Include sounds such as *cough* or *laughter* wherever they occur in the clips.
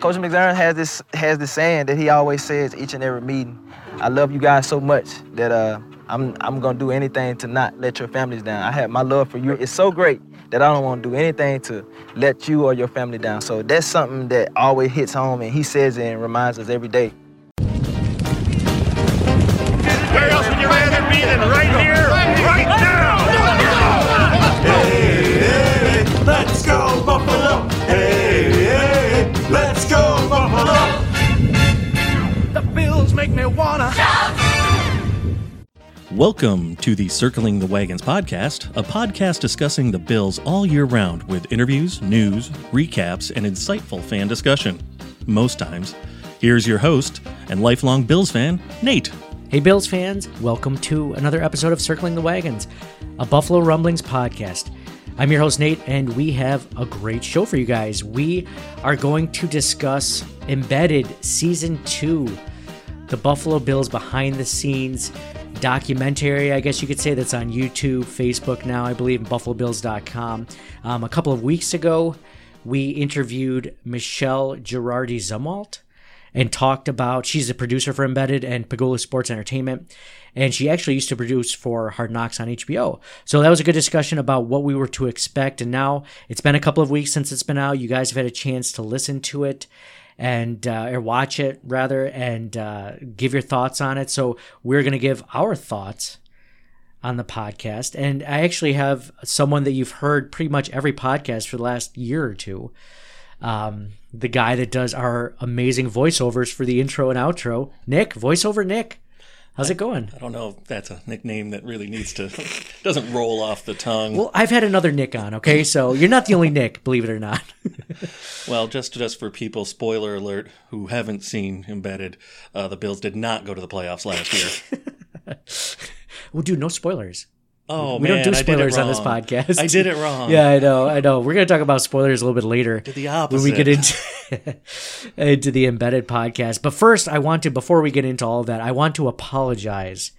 Coach McDermott has this has this saying that he always says each and every meeting. I love you guys so much that uh, I'm I'm gonna do anything to not let your families down. I have my love for you. It's so great that I don't want to do anything to let you or your family down. So that's something that always hits home, and he says it and reminds us every day. Welcome to the Circling the Wagons podcast, a podcast discussing the Bills all year round with interviews, news, recaps, and insightful fan discussion. Most times. Here's your host and lifelong Bills fan, Nate. Hey, Bills fans, welcome to another episode of Circling the Wagons, a Buffalo Rumblings podcast. I'm your host, Nate, and we have a great show for you guys. We are going to discuss Embedded Season 2, the Buffalo Bills behind the scenes documentary, I guess you could say, that's on YouTube, Facebook now, I believe, and BuffaloBills.com. Um, a couple of weeks ago, we interviewed Michelle Girardi Zumwalt and talked about she's a producer for Embedded and Pegula Sports Entertainment. And she actually used to produce for Hard Knocks on HBO. So that was a good discussion about what we were to expect. And now it's been a couple of weeks since it's been out. You guys have had a chance to listen to it and uh, or watch it rather and uh, give your thoughts on it. So we're going to give our thoughts on the podcast. And I actually have someone that you've heard pretty much every podcast for the last year or two um, the guy that does our amazing voiceovers for the intro and outro, Nick, voiceover Nick. How's it going? I don't know if that's a nickname that really needs to *laughs* doesn't roll off the tongue. Well, I've had another Nick on, okay? *laughs* So you're not the only Nick, believe it or not. *laughs* well, just just for people, spoiler alert, who haven't seen Embedded, uh, the Bills did not go to the playoffs last year. well, dude, no spoilers. Oh we man, don't do spoilers on this podcast. I did it wrong. Yeah, I know, I know. We're gonna talk about spoilers a little bit later. Did the opposite when we get into *laughs* into the embedded podcast. But first, I want to before we get into all that, I want to apologize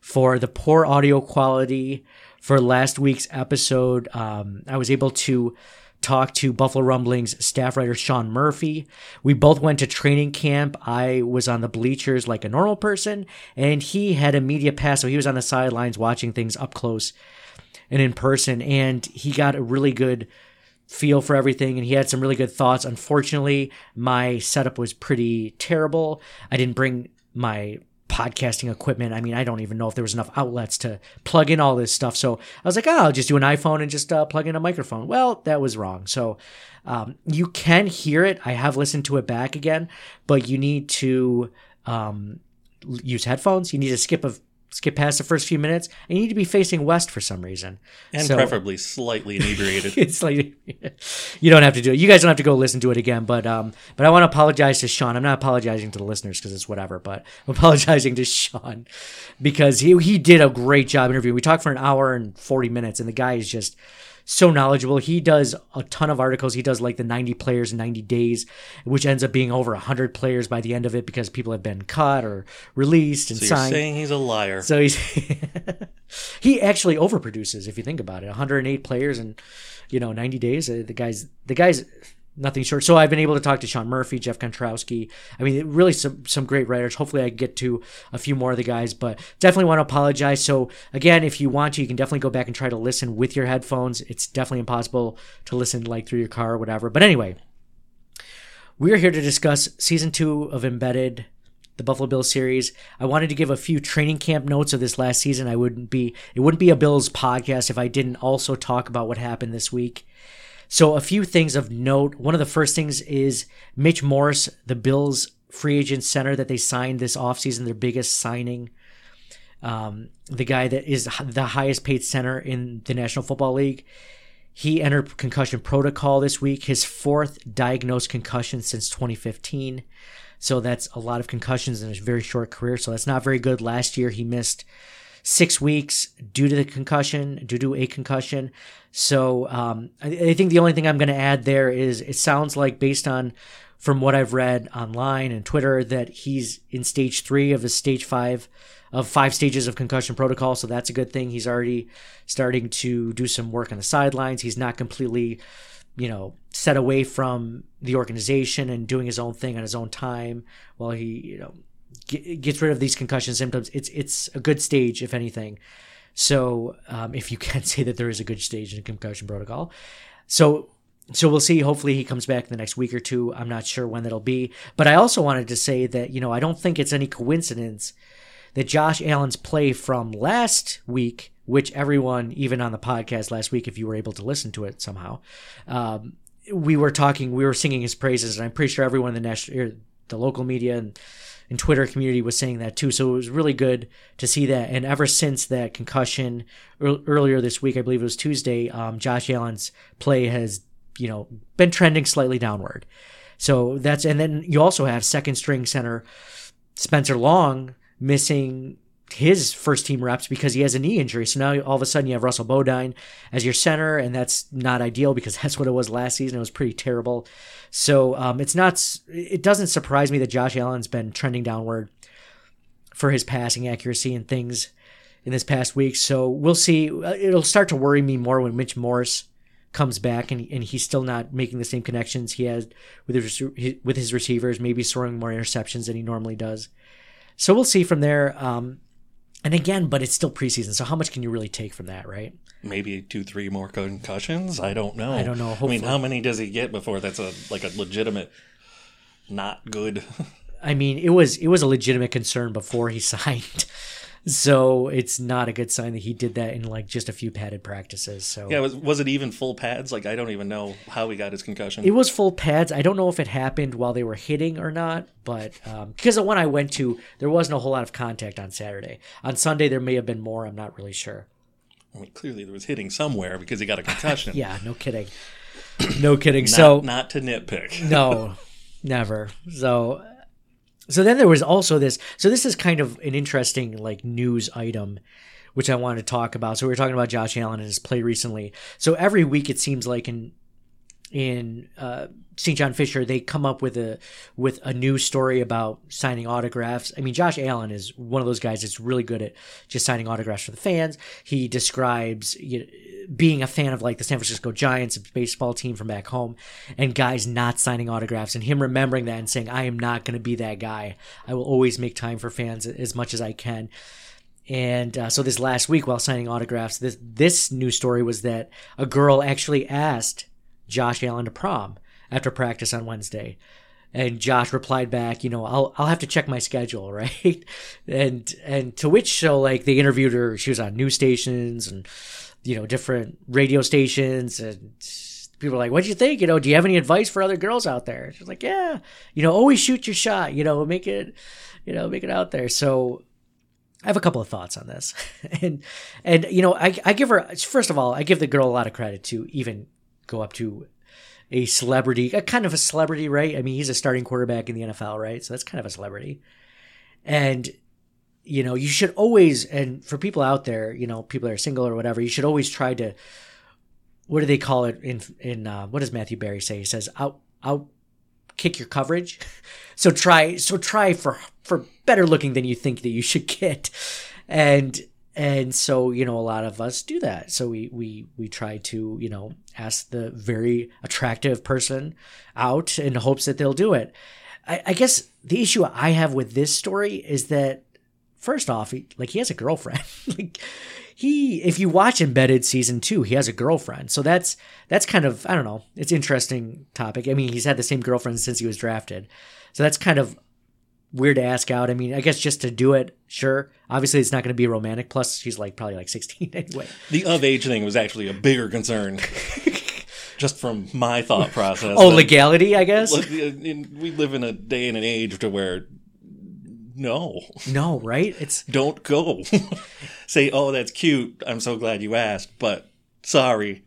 for the poor audio quality for last week's episode. Um, I was able to talk to Buffalo Rumblings staff writer Sean Murphy. We both went to training camp. I was on the bleachers like a normal person, and he had a media pass, so he was on the sidelines watching things up close and in person. And he got a really good feel for everything, and he had some really good thoughts. Unfortunately, my setup was pretty terrible. I didn't bring my podcasting equipment. I mean, I don't even know if there was enough outlets to plug in all this stuff. So I was like, oh, I'll just do an iPhone and just uh, plug in a microphone. Well, that was wrong. So um, you can hear it. I have listened to it back again, but you need to um, use headphones. You need to skip a skip past the first few minutes and you need to be facing west for some reason and So- preferably slightly inebriated. *laughs* it's like you don't have to do it. You guys don't have to go listen to it again. But um, but I want to apologize to Sean. I'm not apologizing to the listeners because it's whatever. But I'm *laughs* apologizing to Sean because he he did a great job interviewing. We talked for an hour and 40 minutes, and the guy is just so knowledgeable. He does a ton of articles. He does like the 90 players in 90 days, which ends up being over 100 players by the end of it because people have been cut or released and so you're signed. saying he's a liar. So he's *laughs* he actually overproduces if you think about it. 108 players in you know 90 days. Uh, The guys the guys nothing short. So I've been able to talk to Sean Murphy, Jeff Kontrowski. I mean, really some some great writers. Hopefully, I get to a few more of the guys, but definitely want to apologize. So again, if you want to, you can definitely go back and try to listen with your headphones. It's definitely impossible to listen like through your car or whatever. But anyway, we're here to discuss season two of Embedded the Buffalo Bills series. I wanted to give a few training camp notes of this last season. I wouldn't be it wouldn't be a Bills podcast if I didn't also talk about what happened this week. So a few things of note. One of the first things is Mitch Morse, the Bills free agent center that they signed this offseason, their biggest signing. Um, the guy that is the highest paid center in the National Football League. He entered concussion protocol this week, his fourth diagnosed concussion since 2015. So that's a lot of concussions in a very short career. So that's not very good. Last year, he missed six weeks due to the concussion, due to a concussion. So um, I, I think the only thing I'm going to add there is it sounds like, based on from what I've read online and Twitter, that he's in stage three of the stage five of five stages of concussion protocol. So that's a good thing. He's already starting to do some work on the sidelines. He's not completely, you know, set away from the organization and doing his own thing on his own time while he, you know, gets rid of these concussion symptoms. It's it's a good stage, if anything. So um, if you *laughs* can say that there is a good stage in concussion protocol, so so we'll see. Hopefully he comes back in the next week or two. I'm not sure when that'll be, but I also wanted to say that you know I don't think it's any coincidence that Josh Allen's play from last week, which everyone, even on the podcast last week, if you were able to listen to it somehow, um, we were talking, we were singing his praises, and I'm pretty sure everyone in the national, the local media and, and Twitter community was saying that too. So it was really good to see that. And ever since that concussion earlier this week, I believe it was Tuesday, um, Josh Allen's play has, you know, been trending slightly downward. So that's, and then you also have second string center Spencer Long missing his first team reps because he has a knee injury. So now all of a sudden you have Russell Bodine as your center, and that's not ideal because *laughs* that's what it was last season. It was pretty terrible. So um, it's not. It doesn't surprise me that Josh Allen's been trending downward for his passing accuracy and things in this past week. So we'll see. It'll start to worry me more when Mitch Morse comes back and, and he's still not making the same connections he has with his, with his receivers, maybe throwing more interceptions than he normally does. So we'll see from there. Um, and again, but it's still preseason, so how much can you really take from that, right? Maybe two, three more concussions. I don't know. I don't know. Hopefully. I mean, how many does he get before that's a like a legitimate, not good? *laughs* I mean, it was it was a legitimate concern before he *laughs* signed. So it's not a good sign that he did that in like just a few padded practices. So yeah, was was it even full pads? Like I don't even know how he got his concussion. It was full pads. I don't know if it happened while they were hitting or not, but um, because the one I went to, there wasn't a whole lot of contact on Saturday. On Sunday, there may have been more. I'm not really sure. I mean, clearly there was hitting somewhere because he got a concussion. *laughs* yeah, no kidding. No kidding. not, so not to nitpick. no, *laughs* never. So so then there was also this. So this is kind of an interesting like news item, which I wanted to talk about. So we were talking about Josh Allen and his play recently. So every week it seems like in in uh, St. John Fisher they come up with a with a new story about signing autographs. I mean, Josh Allen is one of those guys that's really good at just signing autographs for the fans. He describes you know, being a fan of like the San Francisco Giants, baseball team from back home, and guys not signing autographs, and him remembering that and saying, "I am not going to be that guy. I will always make time for fans as much as I can." And uh, so this last week, while signing autographs, this this new story was that a girl actually asked Josh Allen to prom after practice on Wednesday. And Josh replied back, you know, I'll I'll have to check my schedule, *laughs* right? And and to which so like they interviewed her, she was on news stations and you know, different radio stations and people are like, what do you think? You know, do you have any advice for other girls out there? She's like, yeah, you know, always shoot your shot, you know, make it, you know, make it out there. So I have a couple of thoughts on this. *laughs* and, and, you know, I, I give her, first of all, I give the girl a lot of credit to even go up to a celebrity, a kind of a celebrity, right? I mean, he's a starting quarterback in the NFL, right? So that's kind of a celebrity. And you know, you should always, and for people out there, you know, people that are single or whatever, you should always try to, what do they call it in, in, uh, what does Matthew Berry say? He says, out, out kick your coverage. *laughs* so try, so try for, for better looking than you think that you should *laughs* get. And, and so, you know, a lot of us do that. So we, we, we try to, you know, ask the very attractive person out in hopes that they'll do it. I, I guess the issue I have with this story is that first off, he, like he has a girlfriend. *laughs* like he, if you watch Embedded season two, he has a girlfriend. So that's that's kind of I don't know. It's interesting topic. I mean, he's had the same girlfriend since he was drafted. So that's kind of weird to ask out. I mean, I guess just to do it, sure. Obviously, it's not going to be romantic. Plus, she's like probably like 16 *laughs* anyway. The of age thing was actually a bigger concern. *laughs* just from my thought process. Oh, legality, I guess. We live in a day and an age to where no. No, right? It's don't go. *laughs* Say, "Oh, that's cute. I'm so glad you asked, but sorry."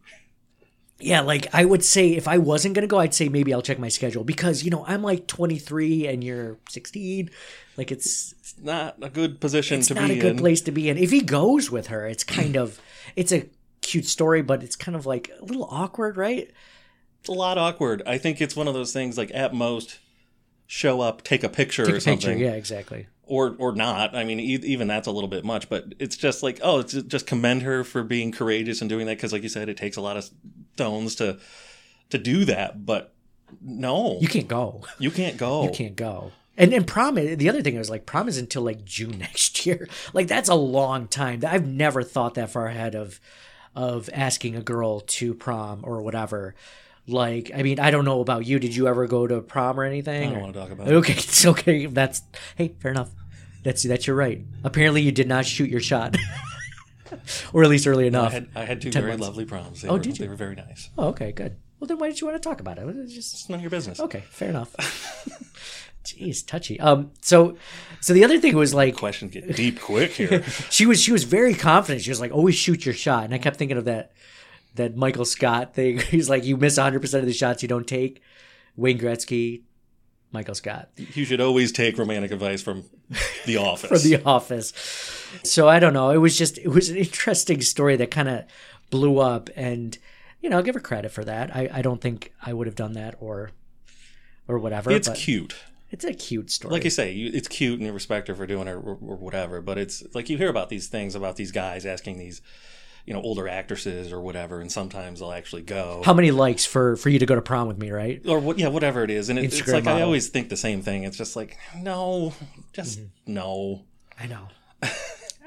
Yeah, like I would say if I wasn't gonna go, I'd say maybe I'll check my schedule because you know I'm like 23 and you're 16. Like it's It's not a good position it's to not be a good in. place to be in. If he goes with her, it's kind of it's a cute story, but it's kind of like a little awkward, right? It's a lot awkward. I think it's one of those things like at most show up, take a picture Take or a picture, something. yeah, exactly. or or not. I mean, e- even that's a little bit much. But it's just like, oh, it's just commend her for being courageous and doing that because, like you said, it takes a lot of stones to to do that. But no, You can't go. you can't go. You can't go. And and prom the other thing is like prom is until like June *laughs* next year. Like that's a long time. I've never thought that far ahead of of asking a girl to prom or whatever. Like I mean, I don't know about you. Did you ever go to prom or anything? I don't want to talk about it. Okay, *laughs* it's okay. That's hey, fair enough. That's that's your right. Apparently, you did not shoot your shot, *laughs* *laughs* or at least early I enough. had I had two very months. lovely proms. They Oh, were, did you? They were very nice. Oh, okay, good. Well, then why did you want to talk about it? It's just It's none of your business. okay, fair enough. *laughs* Jeez, touchy. Um, so, so the other thing was like Questions get deep quick here. *laughs* she was she was very confident. She was like, "Always shoot your shot," and I kept thinking of that that Michael Scott thing. He's like, "You miss 100 percent of the shots you don't take." Wayne Gretzky, Michael Scott you should always take romantic advice from The Office. from The Office. So I don't know. It was just it was an interesting story that kind of blew up, and you know, I'll give her credit for that. I I don't think I would have done that or or whatever. it's cute. It's a cute story. Like you say, you, it's cute and you respect her for doing it or, or whatever. But it's like you hear about these things about these guys asking these, you know, older actresses or whatever, and sometimes they'll actually go. How many likes for for you to go to prom with me, right? or what? Yeah, whatever it is, and it, it's like I always think the same thing. It's just like no, just Mm-hmm. no. I know. *laughs*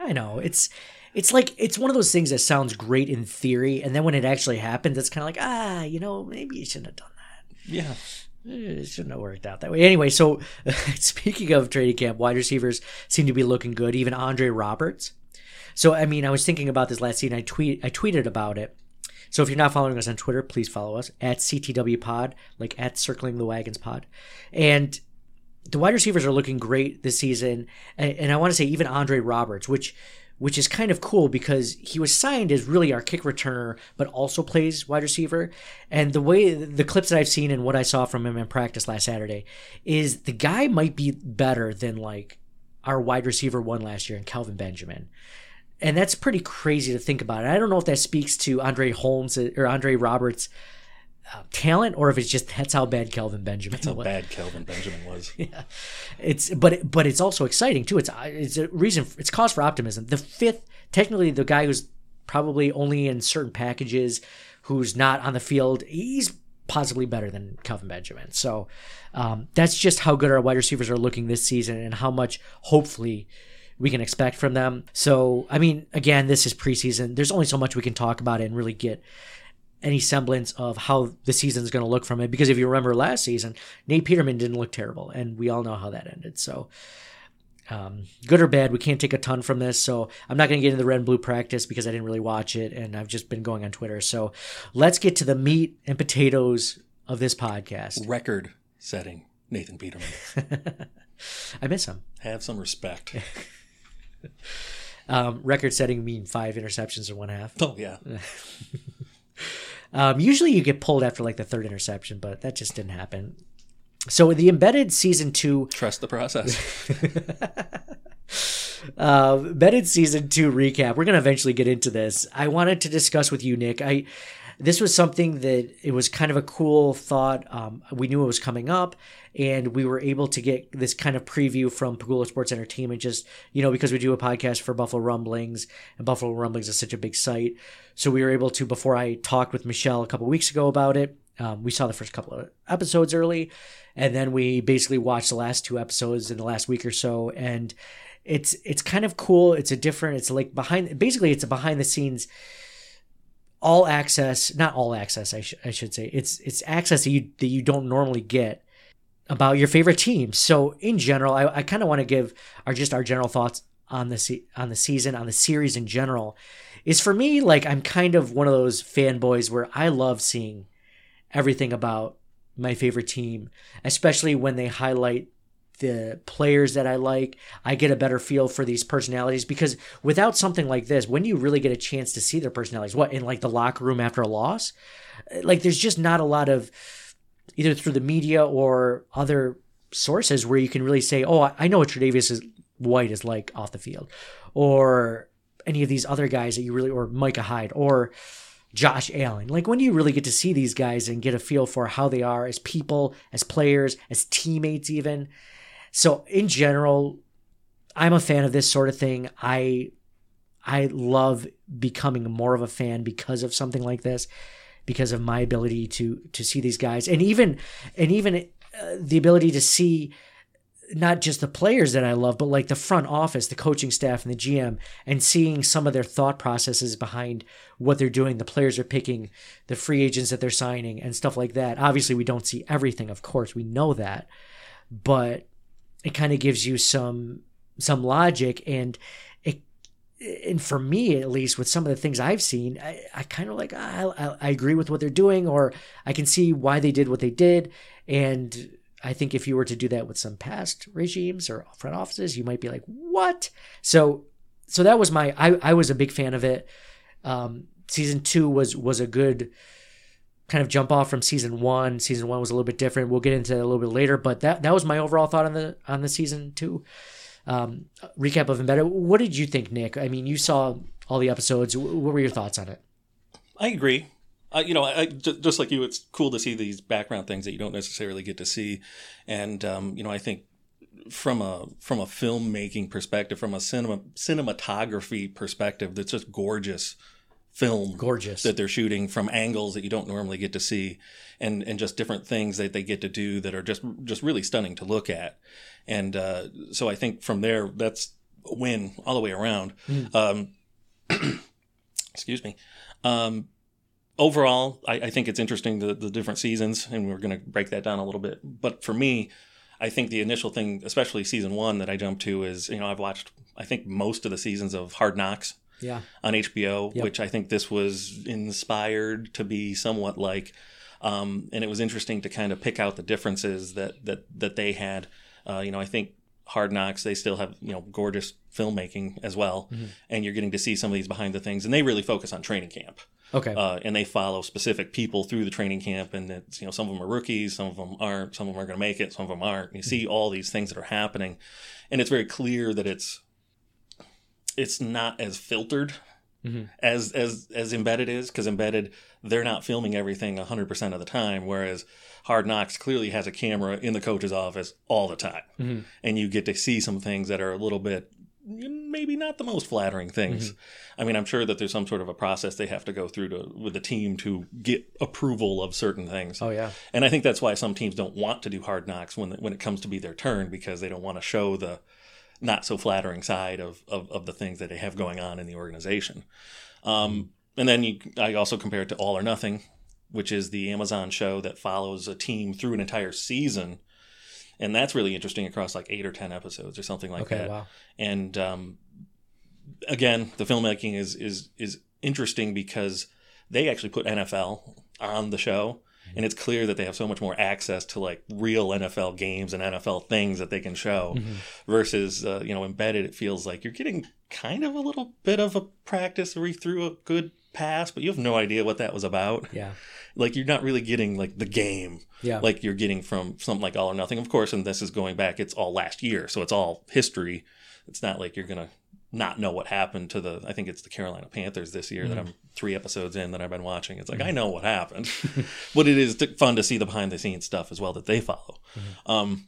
I know. It's it's like it's one of those things that sounds great in theory, and then when it actually happens, it's kind of like ah, you know, maybe you shouldn't have done that. Yeah, It shouldn't have worked out that way. Anyway, so *laughs* speaking of training camp, wide receivers seem to be looking good. Even Andre Roberts. So I mean, I was thinking about this last season. I tweet I tweeted about it. So if you're not following us on Twitter, please follow us at CTW Pod, like at Circling the Wagons Pod, and the wide receivers are looking great this season, and, and I want to say even Andre Roberts, which which is kind of cool because he was signed as really our kick returner, but also plays wide receiver. And the way the clips that I've seen and what I saw from him in practice last Saturday is the guy might be better than like our wide receiver one last year in Kelvin Benjamin. And that's pretty crazy to think about. And I don't know if that speaks to Andre Holmes or Andre Roberts' uh, talent, or if it's just that's how bad Kelvin Benjamin that's how was bad *laughs* Kelvin Benjamin was. Yeah. It's but but it's also exciting too. It's it's a reason. It's cause for optimism. The fifth, technically, the guy who's probably only in certain packages, who's not on the field, he's possibly better than Kelvin Benjamin. So um, that's just how good our wide receivers are looking this season, and how much hopefully we can expect from them. So I mean, again, this is preseason. There's only so much we can talk about it and really get any semblance of how the season's going to look from it. Because if you remember last season, Nate Peterman didn't look terrible, and we all know how that ended. So, um, good or bad, we can't take a ton from this. So, I'm not going to get into the red and blue practice because I didn't really watch it, and I've just been going on Twitter. So, let's get to the meat and potatoes of this podcast. Record setting Nathan Peterman. *laughs* I miss him. Have some respect. *laughs* Um, record setting mean five interceptions in one half. Oh yeah, *laughs* Um, usually you get pulled after like the third interception, but that just didn't happen. So the embedded season two *laughs* trust the process. *laughs* uh, Bennett season two recap. We're gonna eventually get into this. I wanted to discuss with you, Nick. I this was something that it was kind of a cool thought. Um, we knew it was coming up, and we were able to get this kind of preview from Pegula Sports Entertainment. Just you know, because we do a podcast for Buffalo Rumblings, and Buffalo Rumblings is such a big site, so we were able to. Before I talked with Michelle a couple weeks ago about it, um, we saw the first couple of episodes early, and then we basically watched the last two episodes in the last week or so, and it's it's kind of cool. It's a different. It's like behind. Basically, it's a behind the scenes, all access. Not all access. I, sh- I should say. It's it's access that you that you don't normally get about your favorite team. So in general, I, I kind of want to give our just our general thoughts on the se- on the season on the series in general. Is for me like I'm kind of one of those fanboys where I love seeing everything about my favorite team, especially when they highlight the players that I like. I get a better feel for these personalities because without something like this, when you really get a chance to see their personalities, what in like the locker room after a loss, like there's just not a lot of either through the media or other sources where you can really say, "Oh, I- know what Tre'Davious is, White is like off the field," or any of these other guys that you really, or Micah Hyde, or Josh Allen. Like when do you really get to see these guys and get a feel for how they are as people, as players, as teammates, even. So in general, I'm a fan of this sort of thing. I I love becoming more of a fan because of something like this, because of my ability to to see these guys, and even and even uh, the ability to see not just the players that I love, but like the front office, the coaching staff, and the GM, and seeing some of their thought processes behind what they're doing. The players are picking, the free agents that they're signing, and stuff like that. Obviously, we don't see everything, of course, we know that, but it kind of gives you some some logic and it and for me at least with some of the things i've seen i, I kind of like I, I, I agree with what they're doing or i can see why they did what they did and i think if you were to do that with some past regimes or front offices you might be like what so so that was my i, I was a big fan of it um season two was was a good kind of jump off from season one. Season one was a little bit different. We'll get into that a little bit later, but that that was my overall thought on the on the season two um, recap of Embedded. What did you think, Nick? I mean, you saw all the episodes. What were your thoughts on it? I agree. Uh, you know, I, just like you, it's cool to see these background things that you don't necessarily get to see, and um, you know, I think from a from a filmmaking perspective, from a cinema cinematography perspective, that's just gorgeous film Gorgeous. that they're shooting from angles that you don't normally get to see and and just different things that they get to do that are just just really stunning to look at. And uh, so i think from there that's a win all the way around. Um, *clears throat* excuse me. Um, overall I, I think it's interesting the, the different seasons and we're going to break that down a little bit but for me i think the initial thing especially season one that i jumped to is you know i've watched i think most of the seasons of hard knocks Yeah. on HBO, Yep. which I think this was inspired to be somewhat like. Um, and it was interesting to kind of pick out the differences that that that they had. Uh, you know, I think Hard Knocks they still have you know gorgeous filmmaking as well, and you're getting to see some of these behind the things, and they really focus on training camp. Okay. Uh, and they follow specific people through the training camp, and it's you know some of them are rookies, some of them aren't, some of them are going to make it, some of them aren't. You hmm. see all these things that are happening, and it's very clear that it's it's not as filtered mm-hmm. as as as embedded is because embedded they're not filming everything 100% of the time whereas hard knocks clearly has a camera in the coach's office all the time mm-hmm. and you get to see some things that are a little bit maybe not the most flattering things i mean i'm sure that there's some sort of a process they have to go through to with the team to get approval of certain things oh yeah. and I think that's why some teams don't want to do hard knocks when when it comes to be their turn because they don't want to show the not so flattering side of, of, of the things that they have going on in the organization. Um, and then you, I also compare it to All or Nothing, which is the Amazon show that follows a team through an entire season. And that's really interesting across like eight or 10 episodes or something like Okay. that. Wow. And um, again, the filmmaking is is is interesting because they actually put NFL on the show, and it's clear that they have so much more access to like real NFL games and NFL things that they can show, versus uh, you know embedded. It feels like you're getting kind of a little bit of a practice where you threw a good pass, but you have no idea what that was about. Yeah. Like you're not really getting like the game Yeah. like you're getting from something like All or Nothing. Of course, and this is going back, it's all last year, so it's all history. It's not like you're gonna not know what happened to the. I think it's the Carolina Panthers this year that mm. I'm three episodes in that I've been watching. It's like I mm. know what happened, *laughs* *laughs* but it is fun to see the behind the scenes stuff as well that they follow. Mm-hmm. Um,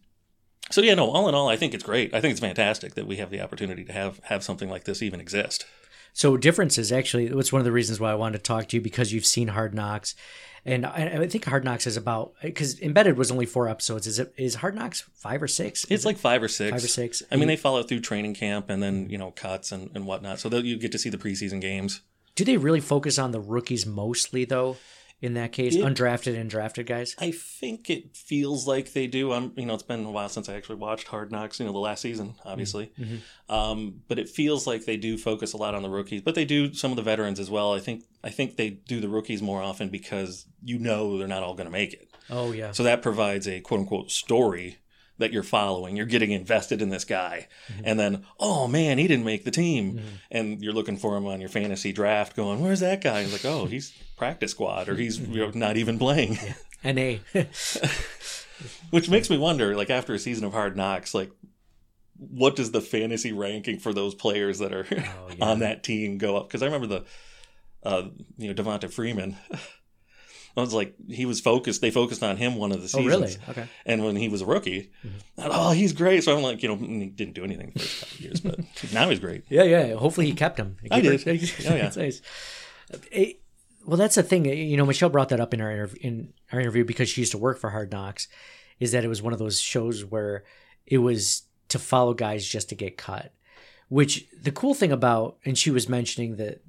so yeah, no, all in all, I think it's great. I think it's fantastic that we have the opportunity to have have something like this even exist. So differences actually. It's one of the reasons why I wanted to talk to you because you've seen Hard Knocks, and I, I think Hard Knocks is about because Embedded was only four episodes. Is it is Hard Knocks five or six? It's Is it- like five or six. Five or six. I mean, they follow through training camp and then you know cuts and, and whatnot. So you get to see the preseason games. Do they really focus on the rookies mostly though? In that case, It- undrafted and drafted guys. I think it feels like they do. I'm, you know, it's been a while since I actually watched Hard Knocks. You know, the last season, obviously. Mm-hmm. Mm-hmm. Um, but it feels like they do focus a lot on the rookies, but they do some of the veterans as well. I think I think they do the rookies more often because you know they're not all going to make it. Oh yeah. So that provides a quote unquote story that you're following. You're getting invested in this guy. And then, oh man, he didn't make the team. And you're looking for him on your fantasy draft going, where's that guy? He's like, oh, he's practice squad or he's you know, not even playing. NA. *laughs* *laughs* Which makes me wonder, like after a season of hard knocks, like what does the fantasy ranking for those players that are *laughs* on that team go up? Because I remember the, uh, you know, Devonta Freeman. I was like, he was focused. They focused on him one of the seasons. oh, really? Okay. And when he was a rookie, mm-hmm. oh, he's great. So I'm like, you know, he didn't do anything the first couple of years, but *laughs* now he's great. Yeah, yeah. Hopefully he kept him. I did. *laughs* Oh, yeah. That's *laughs* nice. Uh, it- well, that's the thing. Uh, you know, Michelle brought that up in our interv- in our interview because she used to work for Hard Knocks. Is that it was one of those shows where it was to follow guys just to get cut. Which the cool thing about, and she was mentioning that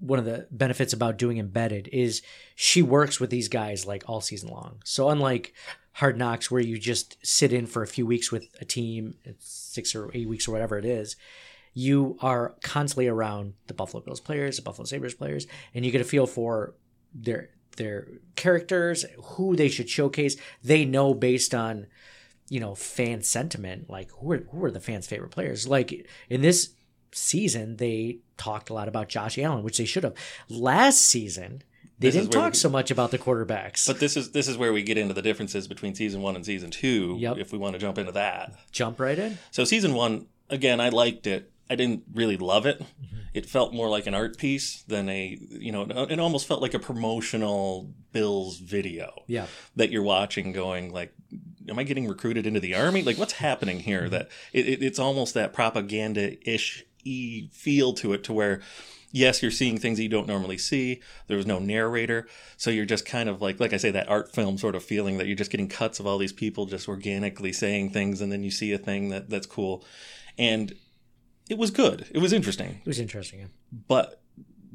one of the benefits about doing embedded is she works with these guys like all season long. So unlike Hard Knocks, where you just sit in for a few weeks with a team, it's six or eight weeks or whatever it is, you are constantly around the Buffalo Bills players, the Buffalo Sabres players, and you get a feel for their their characters, who they should showcase. They know based on you know fan sentiment, like who are who are the fans' favorite players. Like in this season, they talked a lot about Josh Allen, which they should have. Last season, they This didn't talk we- so much about the quarterbacks. But this is this is where we get into the differences between season one and season two. Yep. If we want to jump into that. Jump right in. So season one, again, I liked it. I didn't really love it. Mm-hmm. It felt more like an art piece than a, you know, it almost felt like a promotional Bills video Yeah. that you're watching going like, am I getting recruited into the army? Like what's happening here? Mm-hmm. That it, it, it's almost that propaganda-ish e feel to it to where yes, you're seeing things that you don't normally see. There was no narrator. So you're just kind of like, like I say, that art film sort of feeling that you're just getting cuts of all these people just organically saying things. And then you see a thing that that's cool. And it was good. It was interesting. It was interesting. Yeah. But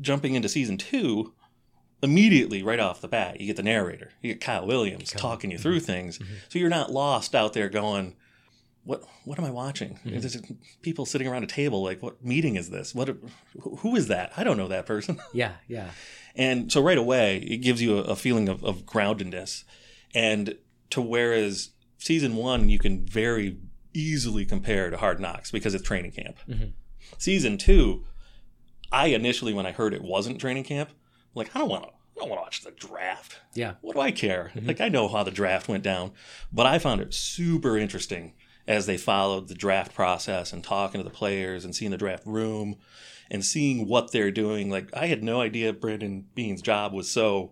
jumping into season two, immediately right off the bat, you get the narrator. You get Kyle Williams talking you through mm-hmm. things. Mm-hmm. So you're not lost out there going, what what am I watching? Mm-hmm. There's people sitting around a table like, what meeting is this? What who is that? I don't know that person. *laughs* Yeah. Yeah. And so right away, it gives you a, a feeling of, of groundedness. And to whereas season one, you can very easily compare to Hard Knocks because it's training camp. Mm-hmm. Season two, I initially, when I heard it wasn't training camp, like, I don't want to. I don't want to watch the draft. Yeah. What do I care? Mm-hmm. Like I know how the draft went down, but I found it super interesting as they followed the draft process and talking to the players and seeing the draft room and seeing what they're doing. Like I had no idea Brandon Beane's job was so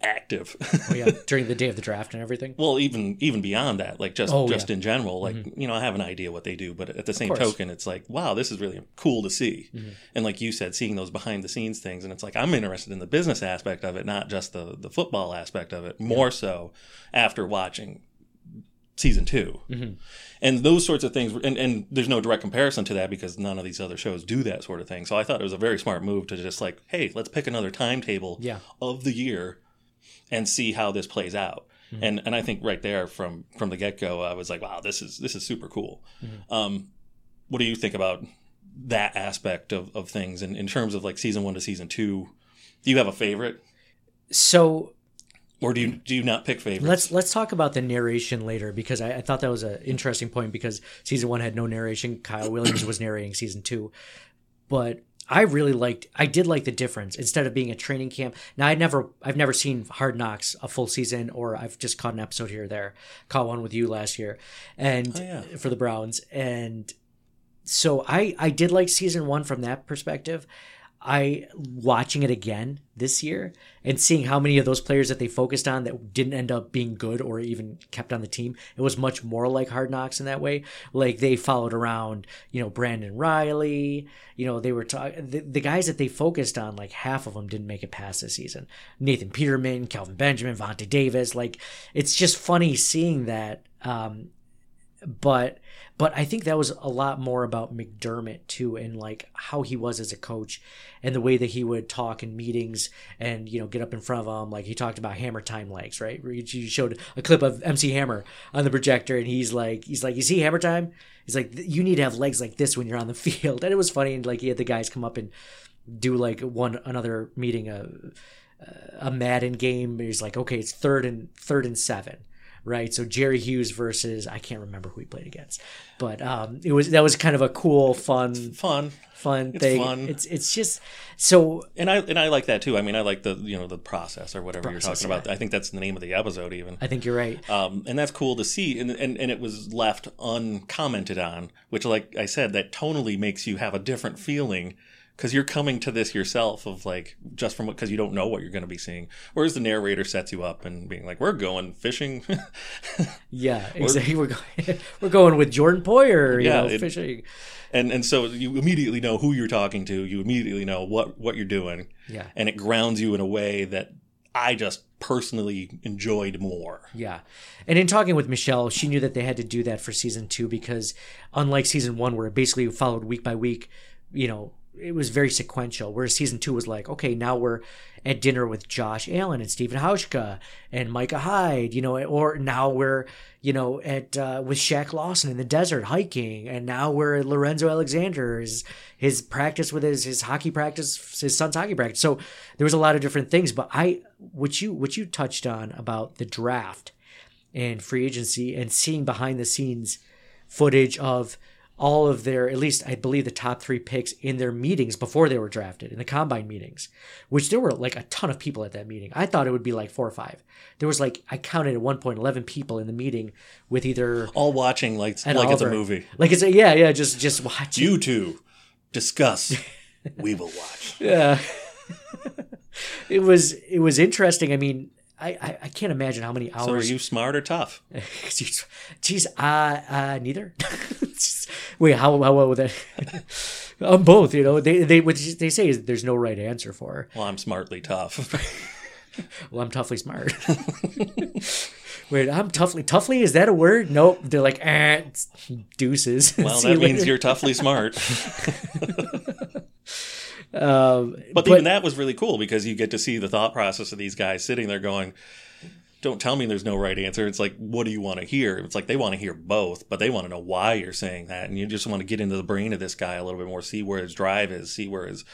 active. Oh, yeah. *laughs* During the day of the draft and everything. well, even even beyond that, like just Oh, just yeah. in general, like you know, I have an idea what they do, but at the same. Mm-hmm. token, it's like, wow, this is really cool to see. And like you said, seeing those behind the scenes things, and it's like I'm interested in the business aspect of it, not just the the football aspect of it. More so after watching season 2 Mm-hmm. and those sorts of things. And and there's no direct comparison to that because none of these other shows do that sort of thing. So I thought it was a very smart move to just like, hey, let's pick another timetable Yeah. of the year and see how this plays out. And and I think right there from from the get go, I was like, wow, this is this is super cool. Um, what do you think about that aspect of, of things in, in terms of like season one to season two? Do you have a favorite, So or do you do you not pick favorites? let's let's talk about the narration later because I, I thought that was an interesting point because season one had no narration. Kyle Williams was narrating season two, but I really liked. I did like the difference instead of being a training camp. Now I never I've never seen Hard Knocks a full season, or I've just caught an episode here or there. Caught one with you last year, and Oh, yeah. for the Browns, and so I I did like season one from that perspective. I watching it again this year and seeing how many of those players that they focused on that didn't end up being good or even kept on the team. It was much more like Hard Knocks in that way. Like they followed around, you know, Brandon Reilly. You know, they were talking the, the guys that they focused on. Like half of them didn't make it past this season. Nathan Peterman, Kelvin Benjamin, Vontae Davis. Like it's just funny seeing that. Um, but but I think that was a lot more about McDermott too, and like how he was as a coach, and the way that he would talk in meetings, and you know get up in front of them. Like he talked about hammer time legs, right? Where he showed a clip of MC Hammer on the projector, and he's like, he's like, you see hammer time? He's like, you need to have legs like this when you're on the *laughs* field, and it was funny. And like he had the guys come up and do like one another meeting a a Madden game. He's like, okay, it's third and third and seven right? So Jerry Hughes versus I can't remember who he played against, but um, it was that was kind of a cool, fun, Fun. fun It's thing. fun. It's it's just so And I and I like that too. I mean, I like the you know the process or whatever you're talking about. I think that's the name of the episode even. I think you're right. Um, and that's cool to see, and, and and it was left uncommented on, which, like I said, that tonally makes you have a different feeling because you're coming to this yourself of like just from because you don't know what you're going to be seeing. Whereas the narrator sets you up and being like, "We're going fishing." *laughs* Yeah, exactly. *laughs* We're going, *laughs* we're going with Jordan Poyer, you Yeah, know, it- fishing. and and so you immediately know who you're talking to. You immediately know what what you're doing. Yeah. and it grounds you in a way that I just personally enjoyed more. Yeah. And in talking with Michelle, she knew that they had to do that for season two because unlike season one, where it basically followed week by week, you know, it was very sequential. Whereas season two was like, okay, now we're at dinner with Josh Allen and Stephen Hauschka and Micah Hyde, you know, or now we're, you know, at uh, with Shaq Lawson in the desert hiking, and now we're Lorenzo Alexander his his practice with his his hockey practice, his son's hockey practice. So there was a lot of different things, but I what you what you touched on about the draft and free agency and seeing behind the scenes footage of all of their at least I believe the top three picks in their meetings before they were drafted in the combine meetings, which there were like a ton of people at that meeting. I thought it would be like four or five. There was like I counted at one point eleven people in the meeting with either All watching like like it's a movie. Like it's a yeah yeah just just watching. You two discuss. *laughs* we will watch. Yeah. *laughs* it was it was interesting. I mean, I, I, I can't imagine how many hours. So are you smart or tough? *laughs* Jeez, uh, uh, neither. *laughs* Wait, how how well would that? *laughs* um, both. You know, they they what they say is there's no right answer for. Well, I'm smartly tough. Well, I'm toughly smart. Wait, I'm toughly toughly. Is that a word? Nope. They're like eh, deuces. Well, that you means later. you're toughly smart. Um, But, even that was really cool because you get to see the thought process of these guys sitting there going, "Don't tell me there's no right answer." It's like, what do you want to hear? It's like they want to hear both, but they want to know why you're saying that, and you just want to get into the brain of this guy a little bit more, see where his drive is, see where his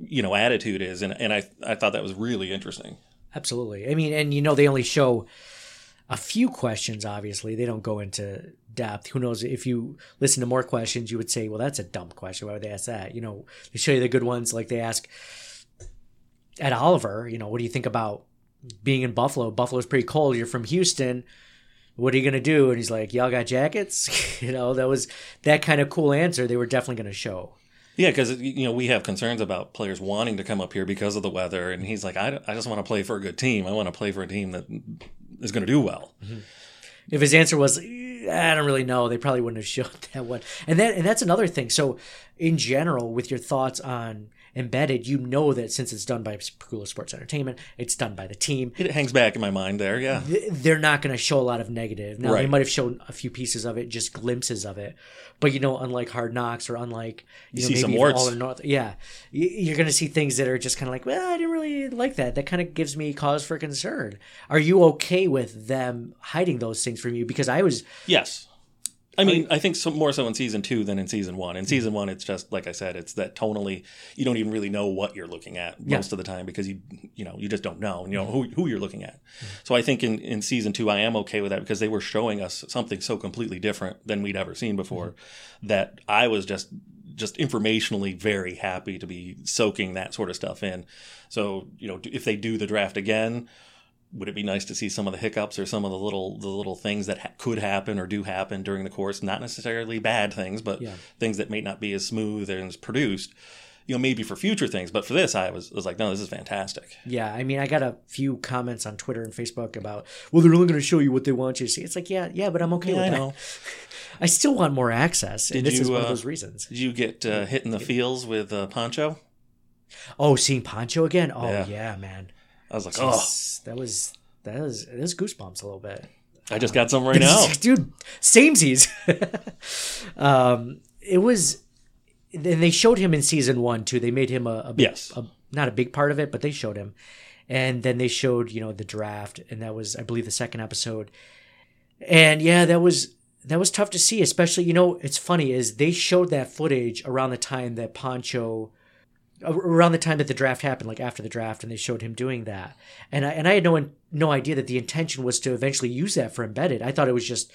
you know attitude is, and and I I thought that was really interesting. Absolutely. I mean, and you know, they only show a few questions, obviously. They don't go into depth. Who knows? If you listen to more questions, you would say, well, that's a dumb question. Why would they ask that? You know, they show you the good ones. Like they ask Ed Oliver, you know, what do you think about being in Buffalo? Buffalo's pretty cold. You're from Houston. What are you going to do? And he's like, y'all got jackets? *laughs* you know, that was that kind of cool answer they were definitely going to show. Yeah, because you know we have concerns about players wanting to come up here because of the weather, and he's like, I, I just want to play for a good team. I want to play for a team that is going to do well. If his answer was, "Eh, I don't really know, they probably wouldn't have *laughs* showed that one. And that and that's another thing. So, in general, with your thoughts on embedded, you know that since it's done by Pegula Sports Entertainment, it's done by the team. It hangs back in my mind there. Yeah, They're not going to show a lot of negative. Now they might have shown a few pieces of it, just glimpses of it. But you know, unlike Hard Knocks or unlike you, You know see maybe some warts. All or Nothing, yeah, you're going to see things that are just kind of like, well, I didn't really like that. That kind of gives me cause for concern. Are you okay with them hiding those things from you? Because I was yes. I mean, I think so, more so in season two than in season one. In season one, it's just like I said, it's that tonally you don't even really know what you're looking at Yeah. most of the time because you you know you just don't know and you know who who you're looking at. So I think in in season two, I am okay with that because they were showing us something so completely different than we'd ever seen before that I was just just informationally very happy to be soaking that sort of stuff in. So you know, if they do the draft again, would it be nice to see some of the hiccups or some of the little the little things that ha- could happen or do happen during the course? Not necessarily bad things, but Yeah. things that may not be as smooth and as produced. You know, maybe for future things, but for this, I was was like, no, this is fantastic. Yeah, I mean, I got a few comments on Twitter and Facebook about, well, they're only going to show you what they want you to see. It's like, yeah, yeah, but I'm okay Yeah, with I that. know. *laughs* I still want more access, and Did this is you, one of uh, those reasons. Did you get uh, hit in the feels with uh, Pancho? Oh, seeing Pancho again? Oh yeah, Yeah. man. I was like, oh, Jeez, that was that was that was goosebumps a little bit. I just got some right *laughs* now. dude. Samesies. *laughs* um, it was, and they showed him in season one too. They made him a, a big- Yes. a, not a big part of it, but they showed him, and then they showed you know the draft, and that was I believe the second episode, and yeah, that was that was tough to see, especially you know it's funny is they showed that footage around the time that Pancho around the time that the draft happened, like after the draft, and they showed him doing that, and I and I had no no idea that the intention was to eventually use that for embedded. I thought it was just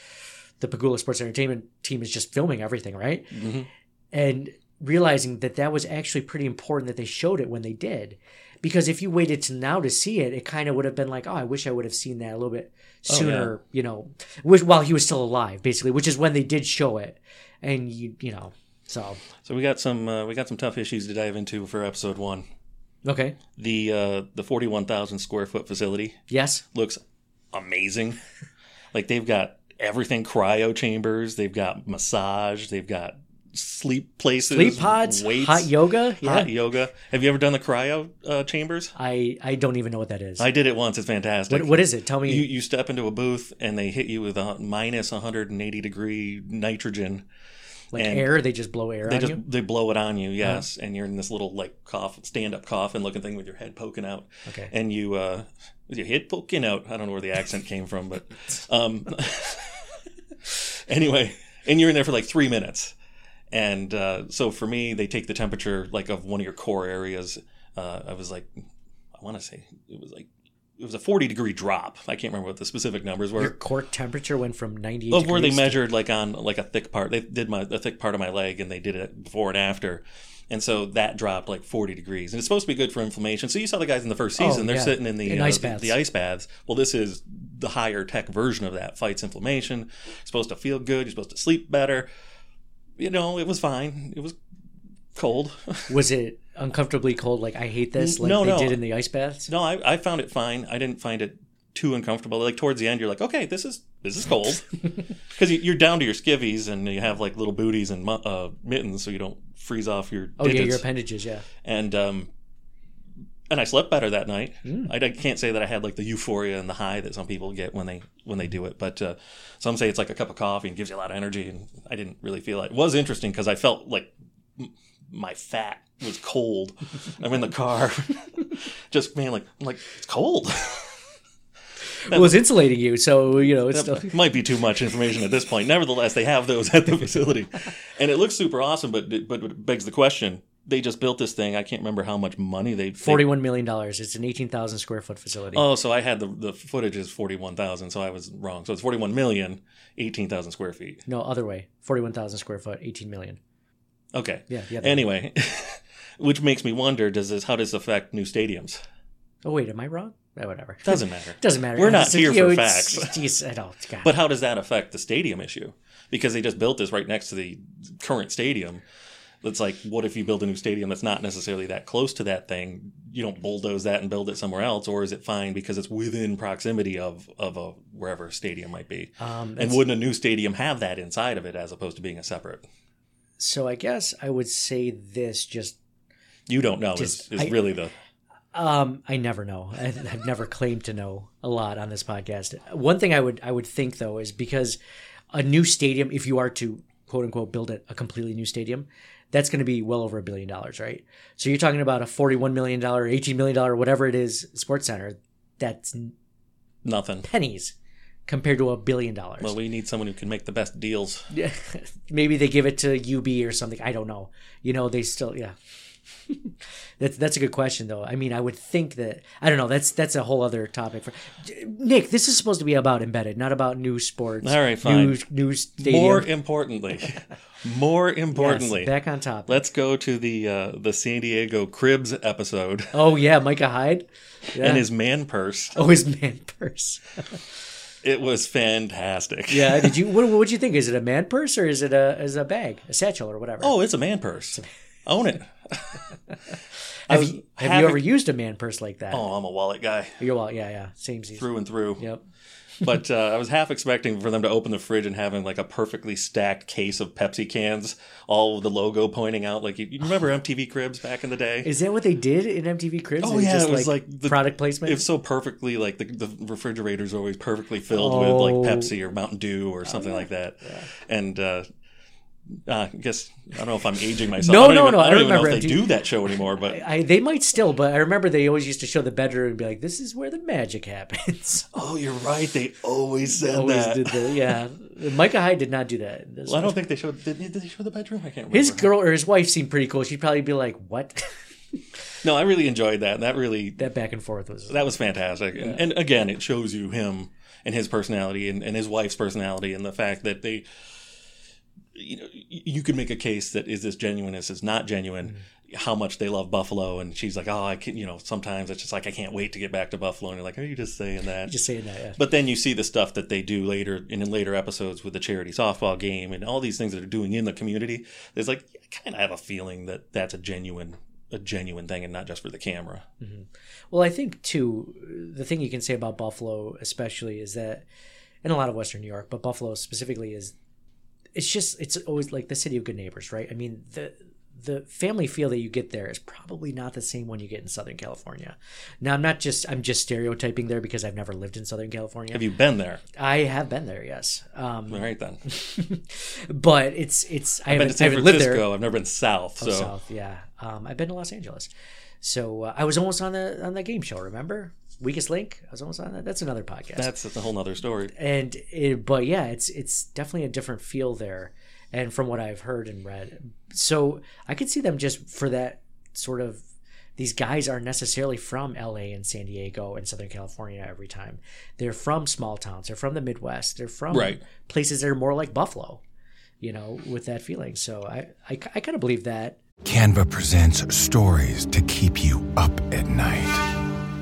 the Pegula Sports Entertainment team is just filming everything, right? Mm-hmm. And realizing that that was actually pretty important that they showed it when they did, because if you waited to now to see it, it kind of would have been like, oh, I wish I would have seen that a little bit oh, sooner, you know, which, while he was still alive, basically, which is when they did show it, and you you know, so So we got some uh, we got some tough issues to dive into for episode one. okay, The uh, the forty one thousand square foot facility yes, looks amazing. *laughs* like they've got everything cryo chambers, they've got massage, they've got sleep places, sleep pods, weights, hot yoga, yeah. hot yoga. Have you ever done the cryo uh, chambers? I I don't even know what that is. I did it once. It's fantastic. what what is it? Tell me. You you step into a booth and they hit you with a minus 180 degree nitrogen. Like and air? They just blow air They on just you. they blow it on you, yes, and you're in this little like cough stand up coffin looking thing with your head poking out. Okay. And you uh with your head poking out. I don't know where the accent came from, but *laughs* um *laughs* anyway, and you're in there for like three minutes. And uh, so for me, they take the temperature like of one of your core areas. Uh, I was like, I want to say it was like it was a 40 degree drop. I can't remember what the specific numbers were. Your core temperature went from 98 of where they measured like on like a thick part. They did my a thick part of my leg, and they did it before and after. And so that dropped like 40 degrees, and it's supposed to be good for inflammation. So you saw the guys in the first season; Oh, they're yeah. sitting in the In uh, ice the- baths. The ice baths. Well, this is the higher tech version of that. Fights inflammation. supposed to feel good. You're supposed to sleep better. You know, it was fine. It was cold. *laughs* Was it uncomfortably cold? Like I hate this, like No, they no. did in the ice baths. no, I, I found it fine. I didn't find it too uncomfortable. Like towards the end, you're like, okay, this is this is cold *laughs* because you're down to your skivvies and you have like little booties and uh, mittens so you don't freeze off your Oh yeah, your appendages. Yeah. and um, and I slept better that night. Hmm. I, I can't say that I had like the euphoria and the high that some people get when they when they do it, but uh, some say it's like a cup of coffee and gives you a lot of energy. And I didn't really feel it. It was interesting because I felt like my fat was cold. I'm in the car, *laughs* just man, like I'm like it's cold. *laughs* It was insulating you, so you know it's still. Might be too much information at this point. Nevertheless, they have those at the facility, *laughs* and it looks super awesome. But but it begs the question: They just built this thing. I can't remember how much money they. Forty-one million dollars. It's an eighteen thousand square foot facility. Oh, so I had the the footage is forty one thousand, so I was wrong. So it's 41 million, 18,000 square feet. no, other way. Forty-one thousand square foot, eighteen million. Okay. Yeah, yeah. Anyway, *laughs* which makes me wonder: Does this how does this affect new stadiums? Oh wait, am I wrong? Eh, whatever. *laughs* Doesn't matter. *laughs* Doesn't matter. We're not It's- here for facts. Geez, don't. God. But how does that affect the stadium issue? Because they just built this right next to the current stadium. It's like, what if you build a new stadium that's not necessarily that close to that thing? You don't bulldoze that and build it somewhere else, or is it fine because it's within proximity of of a wherever a stadium might be? Um, and wouldn't a new stadium have that inside of it as opposed to being a separate? So I guess I would say this just You don't know Just- is, is I- really the Um, I never know. *laughs* I, I've never claimed to know a lot on this podcast. One thing I would I would think though is because a new stadium, if you are to quote unquote build it a completely new stadium, that's going to be well over a billion dollars, right? So you're talking about a forty-one million dollar, eighteen million dollar, whatever it is, sports center. That's nothing. pennies compared to a billion dollars. Well, we need someone who can make the best deals. Yeah, *laughs* maybe they give it to UB or something. I don't know. You know, they still yeah. *laughs* that's that's a good question though. I mean, I would think that I don't know. That's that's a whole other topic for Nick. This is supposed to be about embedded, not about new sports. All right, fine. New, new stadium. More importantly, *laughs* more Yes, importantly, back on top. let's go to the uh, the San Diego Cribs episode oh yeah, Micah Hyde. Yeah. and his man purse. oh his man purse. It was fantastic. Yeah. Did you *laughs* what would you think? Is it a man purse or is it a is it a bag, a satchel or whatever? Oh, it's a man purse. Own it. *laughs* Have you, have having- you ever used a man purse like that? Oh, I'm a wallet guy You're well, yeah, yeah, same season. through and through. Yep. But uh, I was half expecting for them to open the fridge and having like a perfectly stacked case of Pepsi cans, all with the logo pointing out. Like you, you remember *sighs* MTV Cribs back in the day? Is that what they did in MTV Cribs? Oh yeah, just, it was like, the, product placement. It's so perfectly like the, the refrigerator's always perfectly filled Oh. with like Pepsi or Mountain Dew or something like that. And uh, uh, I guess I don't know if I'm aging myself. No, I no, even, no, I I don't know remember if they do that show anymore. But I, they might still, but I remember they always used to show the bedroom and be like, "This is where the magic happens." *laughs* oh, you're right. They always said always that. did the yeah. Micah Hyde did not do that. Well, I don't think they showed. Did, did they show the bedroom? I can't remember. his girl or his wife seemed pretty cool. She'd probably be like, "What?" *laughs* no, I really enjoyed that. That really that back and forth was that was fantastic. And, and again, it shows you him and his personality and, and his wife's personality and the fact that they you know you could make a case that is this genuine is this not genuine? Mm-hmm. How much they love buffalo and she's like oh i can you know sometimes it's just like i can't wait to get back to buffalo and you're like are you just saying that? Just saying that. Yeah. but then you see the stuff that they do later and in later episodes with the charity softball game and all these things that they're doing in the community. There's like i kind of have a feeling that that's a genuine a genuine thing and not just for the camera. Mm-hmm. Well, I think too, the thing you can say about Buffalo, especially, is that, in a lot of Western New York, but Buffalo specifically is, it's just it's always like the city of good neighbors, right? I mean the the family feel that you get there is probably not the same one you get in Southern California. Now, I'm not just I'm just stereotyping there because I've never lived in Southern California. have you been there I have been there, yes, um, all right then *laughs* but it's it's I i've been to san haven't lived there. francisco i've never been south so Oh, South, yeah. Um, I've been to Los Angeles, so uh, I was almost on the on the game show. Remember, Weakest Link? I was almost on that. That's another podcast. that's, that's a whole nother story and it, but yeah, it's it's definitely a different feel there, and from what I've heard and read, so I could see them just for that sort of. These guys aren't necessarily from LA and San Diego and Southern California every time. They're from small towns. They're from the Midwest. They're from Right. places that are more like Buffalo, you know, with that feeling. So I, I, I kind of believe that. Canva presents stories to keep you up at night.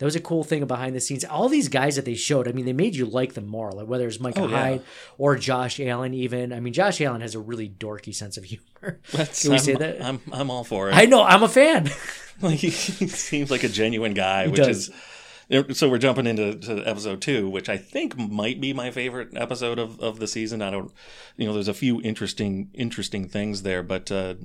that was a cool thing behind the scenes. All these guys that they showed, I mean, they made you like them more. Like whether it's Micah Oh, yeah. Hyde or Josh Allen, even. I mean, Josh Allen has a really dorky sense of humor. *laughs* That's, Can we I'm, say that? I'm, I'm all for it I know. I'm a fan. *laughs* Like he seems like a genuine guy, which does. is. So we're jumping into to episode two, which I think might be my favorite episode of, of the season. I don't, you know, there's a few interesting interesting things there, but uh,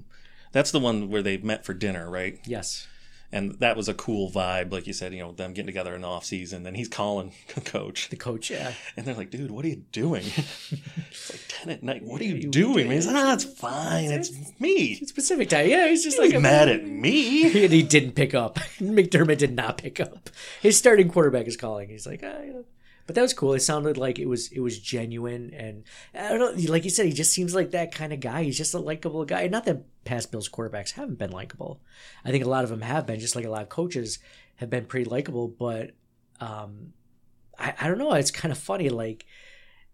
that's the one where they met for dinner, right? yes. And that was a cool vibe, like you said, you know, them getting together in the off season. And he's calling *laughs* the coach, The coach. Yeah. and they're like, "Dude, what are you doing?" *laughs* it's like ten at night. What are you You- doing? He's like, "Ah, it's fine. It's me. It's Pacific time. Yeah. He's just He's like mad at me." *laughs* and he didn't pick up. McDermott did not pick up. His starting quarterback is calling. He's like, ah, you know. But that was cool. It sounded like it was it was genuine, and I don't know. Like you said, he just seems like that kind of guy. He's just a likable guy. Not that past Bills quarterbacks haven't been likable. I think a lot of them have been. Just like a lot of coaches have been pretty likable. But um, I, I don't know. It's kind of funny. Like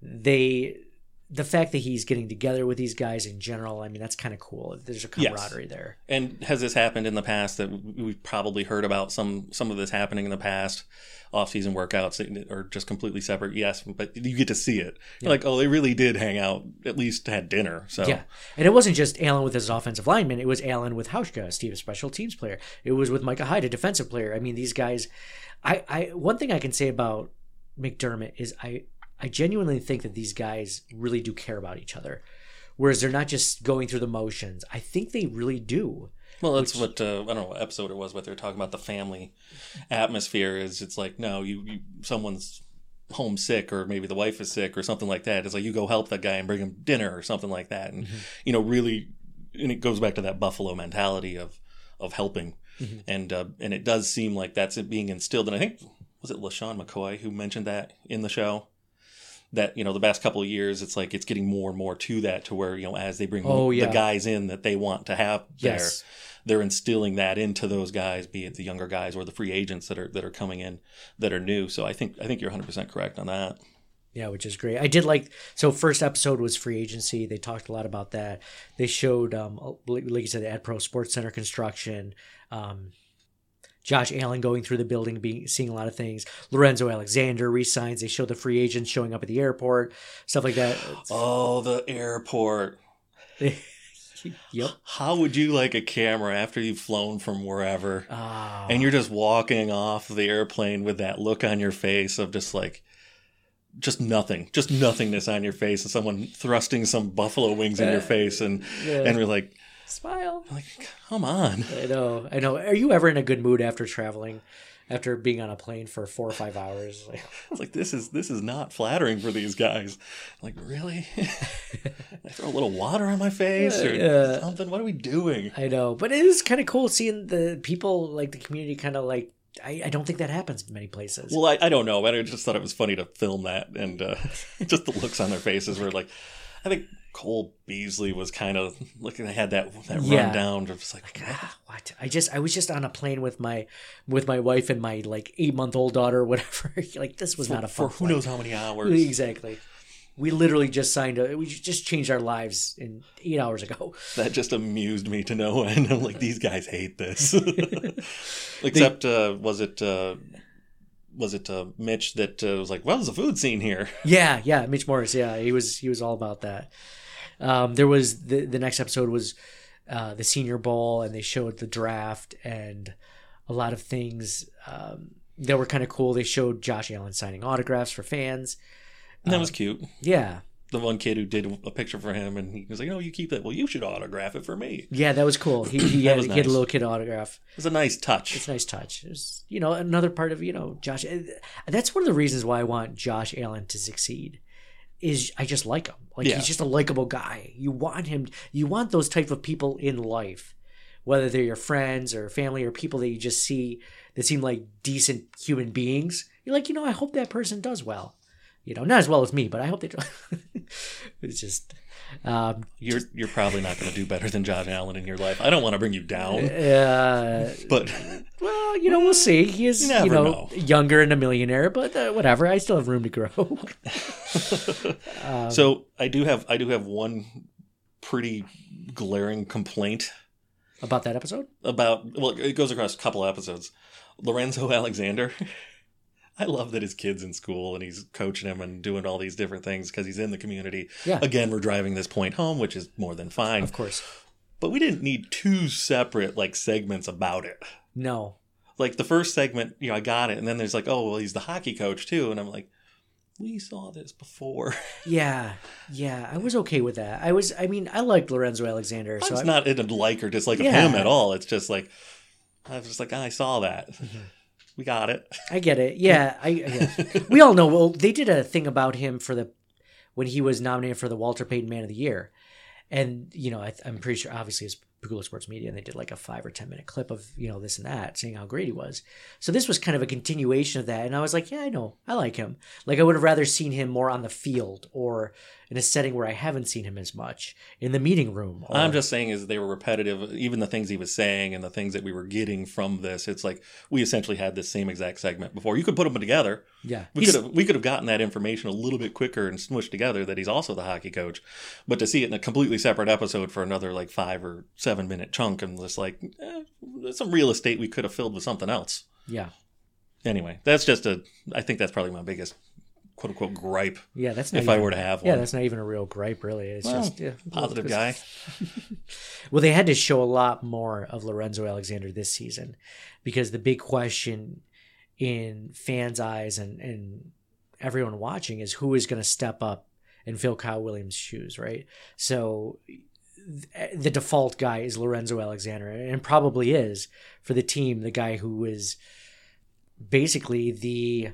they. The fact that he's getting together with these guys in general, I mean, that's kind of cool. There's a Yes. camaraderie there. And has this happened in the past that we've probably heard about some some of this happening in the past? Off-season workouts or just completely separate? Yes, but you get to see it. You're like, oh, they really did hang out. At least had dinner. So Yeah, and it wasn't just Allen with his offensive lineman. It was Allen with Hauschka, Steve, a special teams player. It was with Micah Hyde, a defensive player. I mean, these guys. I, I one thing I can say about McDermott is I I genuinely think that these guys really do care about each other, whereas they're not just going through the motions. I think they really do. Well, that's what uh, I don't know what episode it was, but they're talking about the family atmosphere. Is it's like no, you, you someone's homesick or maybe the wife is sick or something like that. It's like you go help that guy and bring him dinner or something like that, and you know really, and it goes back to that Buffalo mentality of of helping, and uh, and it does seem like that's it being instilled. And I think was it LeSean McCoy who mentioned that in the show. That you know the past couple of years, it's like it's getting more and more to that, to where you know as they bring Oh, yeah. the guys in that they want to have there, they're instilling that into those guys, be it the younger guys or the free agents that are that are coming in that are new. So I think I think you're 100 percent correct on that. Yeah, which is great. I did like so. First episode was free agency. They talked a lot about that. They showed, um, like like you said, ADPRO Sports Center construction. Um, Josh Allen going through the building, being seeing a lot of things. Lorenzo Alexander resigns. They show the free agents showing up at the airport, stuff like that. *sighs* Oh, the airport. *laughs* yep. How would you like a camera after you've flown from wherever Ah, and you're just walking off the airplane with that look on your face of just like just nothing, just nothingness on your face, and someone thrusting some buffalo wings in your face, and yeah. and we're like, smile. like, come on. I know. I know. Are you ever in a good mood after traveling? after being on a plane for four or five hours. Like, *laughs* It's like this is this is not flattering for these guys. Like really, *laughs* I throw a little water on my face or something. What are we doing? I know, but it is kind of cool seeing the people like the community kind of like. I, I don't think that happens in many places. Well, I, I don't know, but I just thought it was funny to film that and uh, *laughs* just the looks on their faces were like, I think Cole Beasley was kind of *laughs* looking. I had that that Yeah. rundown, just like what? Ah, what I just I was just on a plane with my with my wife and my like eight month old daughter or whatever. *laughs* like this was not a for who flight. knows how many *laughs* hours. exactly. We literally just signed a. We just changed our lives in eight hours ago. That just amused me to no end. I'm like, these guys hate this. Except, uh, was it uh, was it uh, Mitch that uh, was like, "Well, there's a food scene here." Yeah, yeah, Mitch Morse. Yeah, he was he was all about that. Um, there was the the next episode was uh, the Senior Bowl, and they showed the draft and a lot of things um, that were kind of cool. They showed Josh Allen signing autographs for fans. And that was cute. Yeah, The one kid who did a picture for him, and he was like, "Oh, you keep that. Well, you should autograph it for me." yeah, that was cool. He, *clears throat* he, had, was he had a little kid autograph. It was a nice touch. It's a nice touch. It was, you know, another part of you know Josh. That's one of the reasons why I want Josh Allen to succeed. Is I just like him. Like Yeah. he's just a likable guy. You want him. You want those type of people in life, whether they're your friends or family or people that you just see that seem like decent human beings. You're like, you know, I hope that person does well. You know, not as well as me, but I hope they do. *laughs* it's just. Um, You're you're probably not going to do better than Josh Allen in your life. I don't want to bring you down, uh, but Well, you know, we'll see. He is, You you, know, know. younger and a millionaire, but uh, whatever. I still have room to grow. *laughs* so I do have I do have one pretty glaring complaint About that episode? about well it goes across a couple episodes lorenzo alexander *laughs* i love that his kid's in school and he's coaching him and doing all these different things because he's in the community Yeah. again we're driving this point home which is more than fine Of course. but we didn't need two separate like segments about it No. like the first segment you know i got it and then there's like oh well he's the hockey coach too and i'm like we saw this before *laughs* Yeah. Yeah. I was okay with that. I was, I mean, I liked Lorenzo Alexander. So it's not in a like or dislike of Yeah. him at all it's just like i was just like i saw that Mm-hmm. We got it I get it. *laughs* Yeah. I, we all know. Well, they did a thing about him for the, when he was nominated for the Walter Payton Man of the Year. And, you know, I, I'm pretty sure, obviously, it's Pegula Sports Media, and they did like a five or 10 minute clip of, you know, this and that, saying how great he was. So this was kind of a continuation of that. And I was like, yeah, I know. I like him. Like, I would have rather seen him more on the field or in a setting where I haven't seen him as much in the meeting room. Or, I'm just saying is they were repetitive. Even the things he was saying and the things that we were getting from this, it's like we essentially had this same exact segment before. You could put them together. yeah. We He's- could have we could have gotten that information a little bit quicker and smushed together that he's also the hockey coach, but to see it in a completely separate episode for another like five or seven minute chunk and just like eh, some real estate we could have filled with something else. yeah. Anyway, that's just a. I think that's probably my biggest quote unquote gripe. Yeah. That's not If I were to have one. Yeah, that's not even a real gripe, really. It's Well, just yeah, Positive guy. *laughs* *laughs* Well, they had to show a lot more of Lorenzo Alexander this season because the big question in fans' eyes and, and everyone watching is who is going to step up and fill Kyle Williams' shoes, right? So the default guy is Lorenzo Alexander and probably is for the team, the guy who is basically the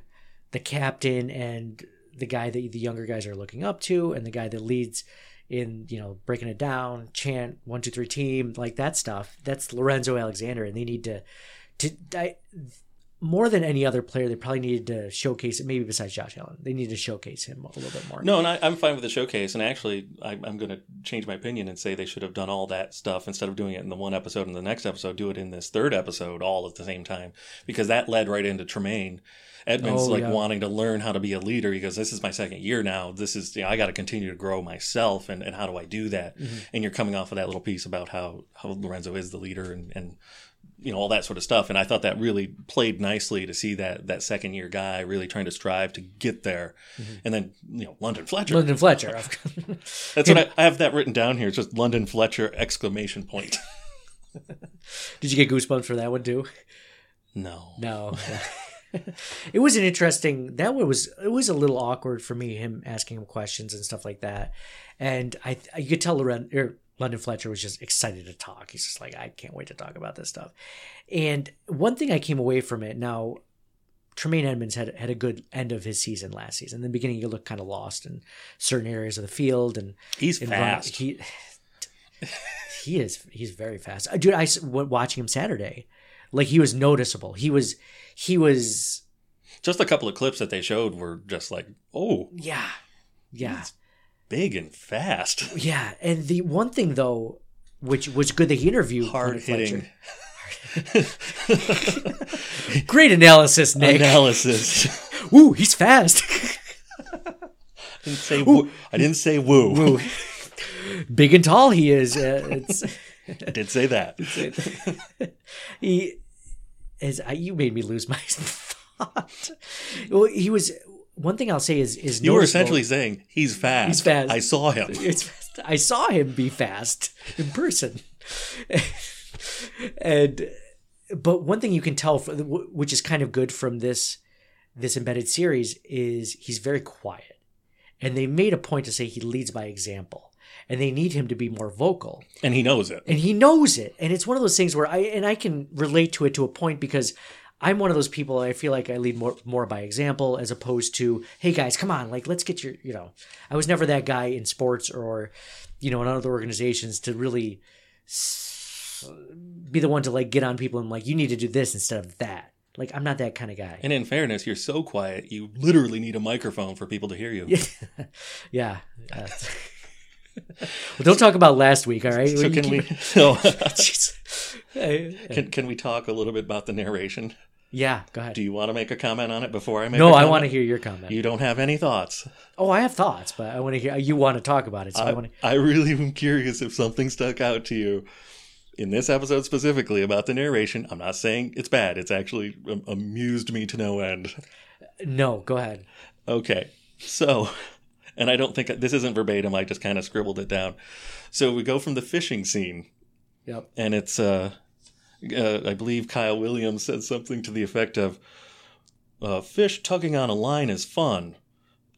the captain and the guy that the younger guys are looking up to and the guy that leads in you know breaking it down chant one two three team like that stuff. That's lorenzo alexander and they need to to I, more than any other player they probably needed to showcase it maybe besides josh allen they need to showcase him a little bit more No, and I, I'm fine with the showcase. And actually, I, I'm going to change my opinion and say they should have done all that stuff instead of doing it in the one episode and the next episode. Do it in this third episode all at the same time because that led right into Tremaine. Edmunds Oh, like yeah. wanting to learn how to be a leader. He goes, "This is my second year now. This is you know, I got to continue to grow myself, and, and how do I do that?" Mm-hmm. And you're coming off of that little piece about how how Lorenzo is the leader and and you know all that sort of stuff. And i thought that really played nicely to see that that second year guy really trying to strive to get there. Mm-hmm. And then you know london fletcher. London fletcher *laughs* that's what I, I have that written down here. It's just london fletcher exclamation point. *laughs* *laughs* Did you get goosebumps for that one too? No. No. it was an interesting that one was it was a little awkward for me him asking him questions and stuff like that. And i you could tell Loren, or london fletcher was just excited to talk he's just like i can't wait to talk about this stuff and one thing i came away from it now Tremaine Edmunds had had a good end of his season last season. In the beginning, he looked kind of lost in certain areas of the field, and He's and fast. he *laughs* he is he's very fast, uh, dude. I I s- w- watching him Saturday, like he was noticeable. He was he was Just a couple of clips that they showed were just like, oh, yeah yeah big and fast, *laughs* yeah. And the one thing though, which was good that he interviewed hard Fletcher- hitting *laughs* Great analysis, Nick. analysis. *laughs* Ooh, he's fast. I didn't say woo. I didn't say woo. Big and tall he is. Uh, it's I did say that. he is. I, you made me lose my thought. Well, he was. One thing I'll say is is You were essentially saying he's fast. He's fast. I saw him. *laughs* I saw him be fast in person, *laughs* and but one thing you can tell, for, which is kind of good from this this embedded series, is he's very quiet, and they made a point to say he leads by example, and they need him to be more vocal And he knows it. and he knows it and it's one of those things where i and i can relate to it to a point because i'm one of those people i feel like i lead more more by example as opposed to hey guys come on like let's get your you know. I was never that guy in sports or you know in other organizations to really be the one to like get on people and like you need to do this instead of that. Like i'm not that kind of guy. And in fairness, you're so quiet, you literally need a microphone for people to hear you. yeah. *laughs* Uh, well, *laughs* don't talk about last week all right? So can we? Uh, *laughs* can can we talk a little bit about the narration? Yeah go ahead Do you want to make a comment on it before I make? no i want to hear your comment You don't have any thoughts. Oh, I have thoughts, but I want to hear. You want to talk about it, so I, I, want to. I really am curious if something stuck out to you in this episode specifically about the narration. I'm not saying it's bad. It's actually um, amused me to no end. No, go ahead. Okay. So, and I don't think this isn't verbatim. I just kind of scribbled it down. So we go from the fishing scene, Yep. and it's, uh, uh I believe Kyle Williams said something to the effect of, uh, "Fish tugging on a line is fun.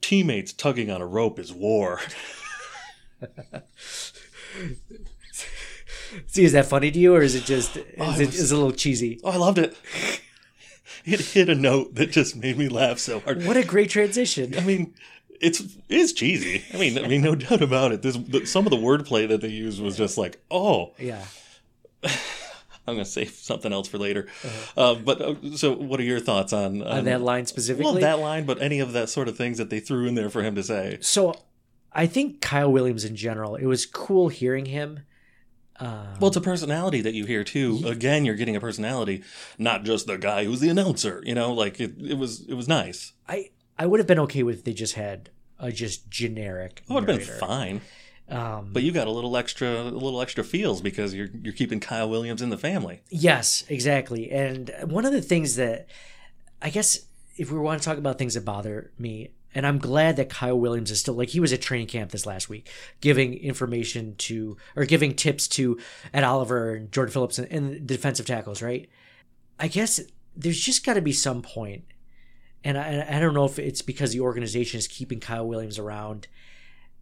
Teammates tugging on a rope is war." *laughs* See, is that funny to you, or is it just is, Oh, it it, was- is it a little cheesy? Oh, I loved it. *laughs* It hit a note that just made me laugh so hard. What a great transition! I mean, it's it's cheesy. I mean, I mean, no doubt about it. This the, some of the wordplay that they used was just like, oh, Yeah. *laughs* I'm gonna save *laughs* something else for later. Uh, but uh, so, what are your thoughts on, On that line specifically. Well, that line, but any of that sort of things that they threw in there for him to say. so, I think Kyle Williams in general. It was cool hearing him. Um, Well, it's a personality that you hear too. Again, you're getting a personality, not just the guy who's the announcer. You know, like it, it was it was nice. I I would have been okay with if they just had a just generic. It would have been fine. Um, But you got a little extra, a little extra feels because you're you're keeping Kyle Williams in the family. Yes, exactly. And one of the things that I guess if we want to talk about things that bother me, and I'm glad that Kyle Williams is still like he was at training camp this last week, giving information to or giving tips to Ed Oliver and Jordan Phillips and, and the defensive tackles, right? I guess there's just got to be some point, and I, and I don't know if it's because the organization is keeping Kyle Williams around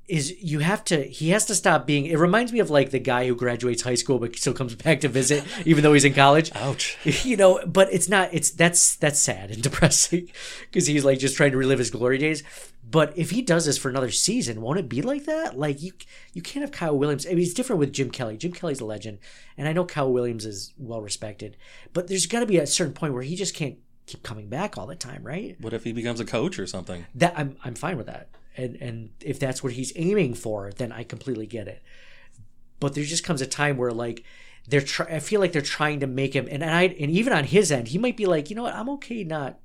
is you have to he has to stop being it reminds me of like the guy who graduates high school but still comes back to visit *laughs* even though he's in college Ouch. *laughs* you know but it's not it's that's that's sad and *laughs* depressing because he's like just trying to relive his glory days but if he does this for another season won't it be like that like you you can't have kyle williams i mean it's different with jim kelly jim kelly's a legend and i know kyle williams is well respected but there's got to be a certain point where he just can't keep coming back all the time right What if he becomes a coach or something? that I'm I'm fine with that. And and if that's what he's aiming for, then I completely get it. But there just comes a time where like they're try- I feel like they're trying to make him and, and I and even on his end, he might be like, you know what, I'm okay not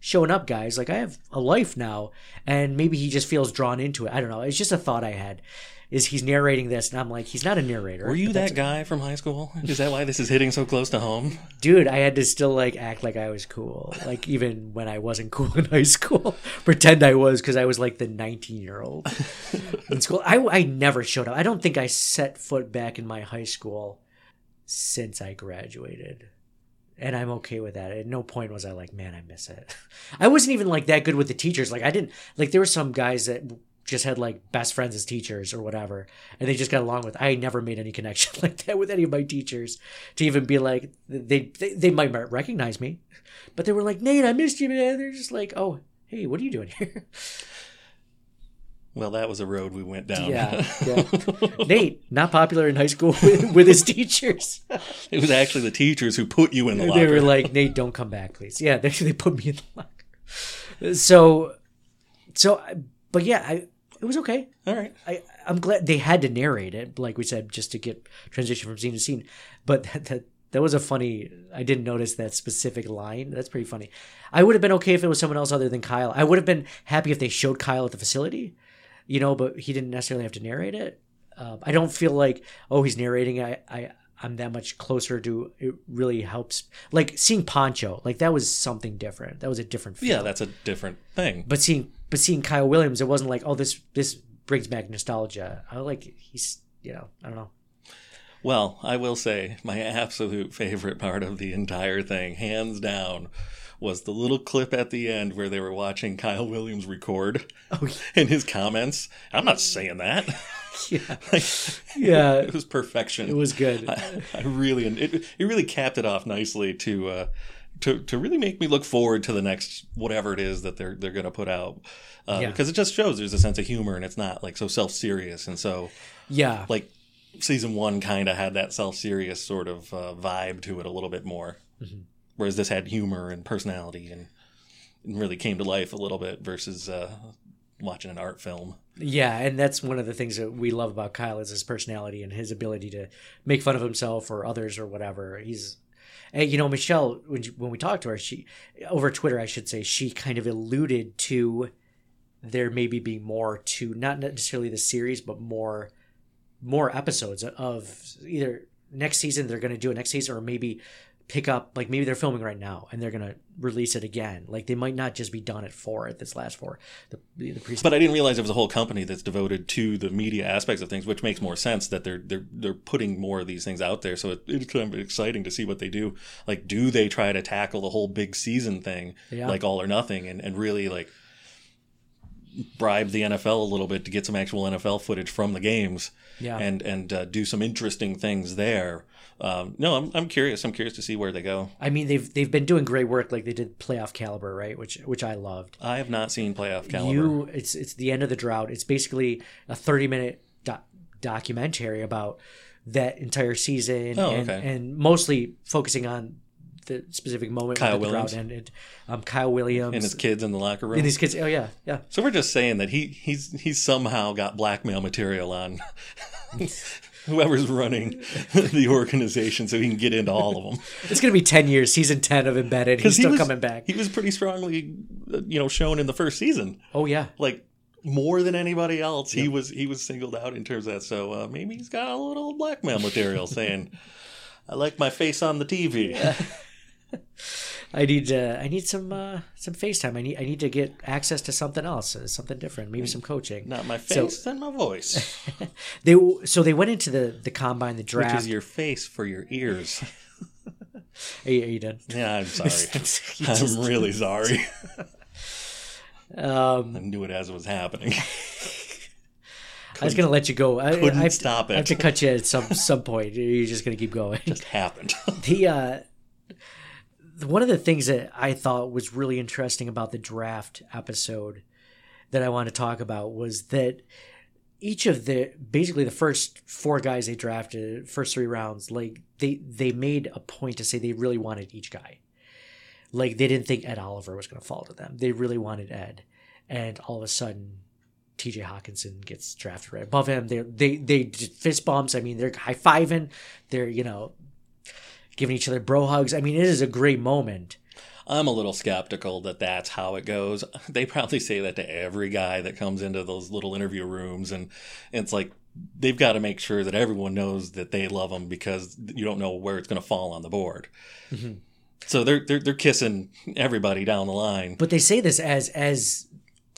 showing up, guys. Like I have a life now, and maybe he just feels drawn into it. I don't know. It's just a thought I had. Is he's narrating this, and I'm like, he's not a narrator. Were you that guy from high school? *laughs* Is that why this is hitting so close to home? dude i had to still like act like i was cool. Like even when i wasn't *laughs* cool in high school. *laughs* Pretend i was because i was like the 19 year old in school. I, I never showed up. I don't think i set foot back in my high school since i graduated. And i'm okay with that. At no point was i like man i miss it. I wasn't even like that good with the teachers. Like i didn't like there were some guys that just had like best friends as teachers or whatever, and they just got along with. I never made any connection *laughs* like that with any of my teachers to even be like they they, they might recognize me, but they were like Nate, I missed you, man. They're just like, oh, hey, what are you doing here? Well, that was a road we went down. Yeah, *laughs* yeah. Nate, not popular in high school *laughs* with, with his teachers. it was actually the teachers who put you in the locker. They were like, Nate, don't come back, please. Yeah, they, they put me in the locker. So, so, but yeah, I, it was okay. All right. I, I'm glad they had to narrate it, like we said, just to get transition from scene to scene. But that, that that was a funny. I didn't notice that specific line. That's pretty funny. I would have been okay if it was someone else other than Kyle. I would have been happy if they showed Kyle at the facility you know, but he didn't necessarily have to narrate it. Um, I don't feel like oh he's narrating. I I I'm that much closer to it. Really helps. Like seeing Pancho, like that was something different. That was a different. Feel. Yeah, that's a different thing. But seeing but seeing Kyle Williams, it wasn't like oh this this brings back nostalgia. I like he's you know I don't know. Well, I will say my absolute favorite part of the entire thing, hands down, was the little clip at the end where they were watching Kyle Williams record oh, yeah. *laughs* and his comments. I'm not saying that. *laughs* Yeah, *laughs* like, yeah, it was perfection. It was good. I, I really, it, it really capped it off nicely to, uh, to, to really make me look forward to the next whatever it is that they're they're going to put out, uh, yeah. because it just shows there's a sense of humor and it's not like so self serious and so yeah, like season one kind of had that self serious sort of uh, vibe to it a little bit more. Mm-hmm whereas this had humor and personality and, really came to life a little bit versus uh, watching an art film. Yeah, and that's one of the things that we love about Kyle is his personality and his ability to make fun of himself or others or whatever. He's, and you know, Michelle when when we talked to her, she over Twitter, I should say, she kind of alluded to there maybe being more to not necessarily the series, but more more episodes of either next season they're going to do it next season or maybe pick up like maybe they're filming right now and they're gonna release it again. Like they might not just be done at four at this last four. The, the pre- but i didn't realize it was a whole company that's devoted to the media aspects of things which makes more sense that they're they're they're putting more of these things out there. So it, it's kind of exciting to see what they do. Like do they try to tackle the whole big season thing yeah. like all or nothing and, and really like bribe the NFL a little bit to get some actual NFL footage from the games, yeah. and and uh, do some interesting things there um, no, I'm, I'm curious. I'm curious to see where they go. I mean, they've they've been doing great work, like they did playoff caliber, right? Which which I loved. I have not seen playoff caliber. You, it's it's the end of the drought. It's basically a 30 minute do- documentary about that entire season, oh, and, okay. and mostly focusing on the specific moment Kyle Williams. drought ended. Um, Kyle Williams and his kids in the locker room. And his kids. Oh yeah, yeah. So we're just saying that he he's he's somehow got blackmail material on *laughs* whoever's running *laughs* the organization so he can get into all of them. It's going to be 10 years, season 10 of Embedded. He's still he was, coming back. He was pretty strongly, uh, you know, shown in the first season. Oh, yeah. Like, more than anybody else, yep. he was he was singled out in terms of that. So uh, maybe he's got a little blackmail material saying, *laughs* "I like my face on the TV." *laughs* I need uh, I need some uh, some FaceTime. I need I need to get access to something else, uh, something different, maybe some coaching. Not my face so, and my voice. *laughs* they so they went into the the combine, the draft, which is your face for your ears. *laughs* are, you, are you done? Yeah, I'm sorry. *laughs* I'm really sorry. um, I knew it as it was happening. I was gonna let you go. I couldn't I, have stop to, it. I have to cut you at some some point. You're just gonna keep going. It just happened. the uh, one of the things that I thought was really interesting about the draft episode that I want to talk about was that each of the basically the first four guys they drafted, first three rounds, like they they made a point to say they really wanted each guy. Like they didn't think Ed Oliver was going to fall to them. They really wanted Ed, and all of a sudden, T.J. Hockenson gets drafted right above him. They they they fist bumps. I mean, they're high fiving. They're you know giving each other bro hugs. I mean, it is a great moment. I'm a little skeptical that that's how it goes. *laughs* They probably say that to every guy that comes into those little interview rooms, and it's like they've got to make sure that everyone knows that they love them because you don't know where it's going to fall on the board. Mm-hmm. So they're, they're they're kissing everybody down the line. But they say this as as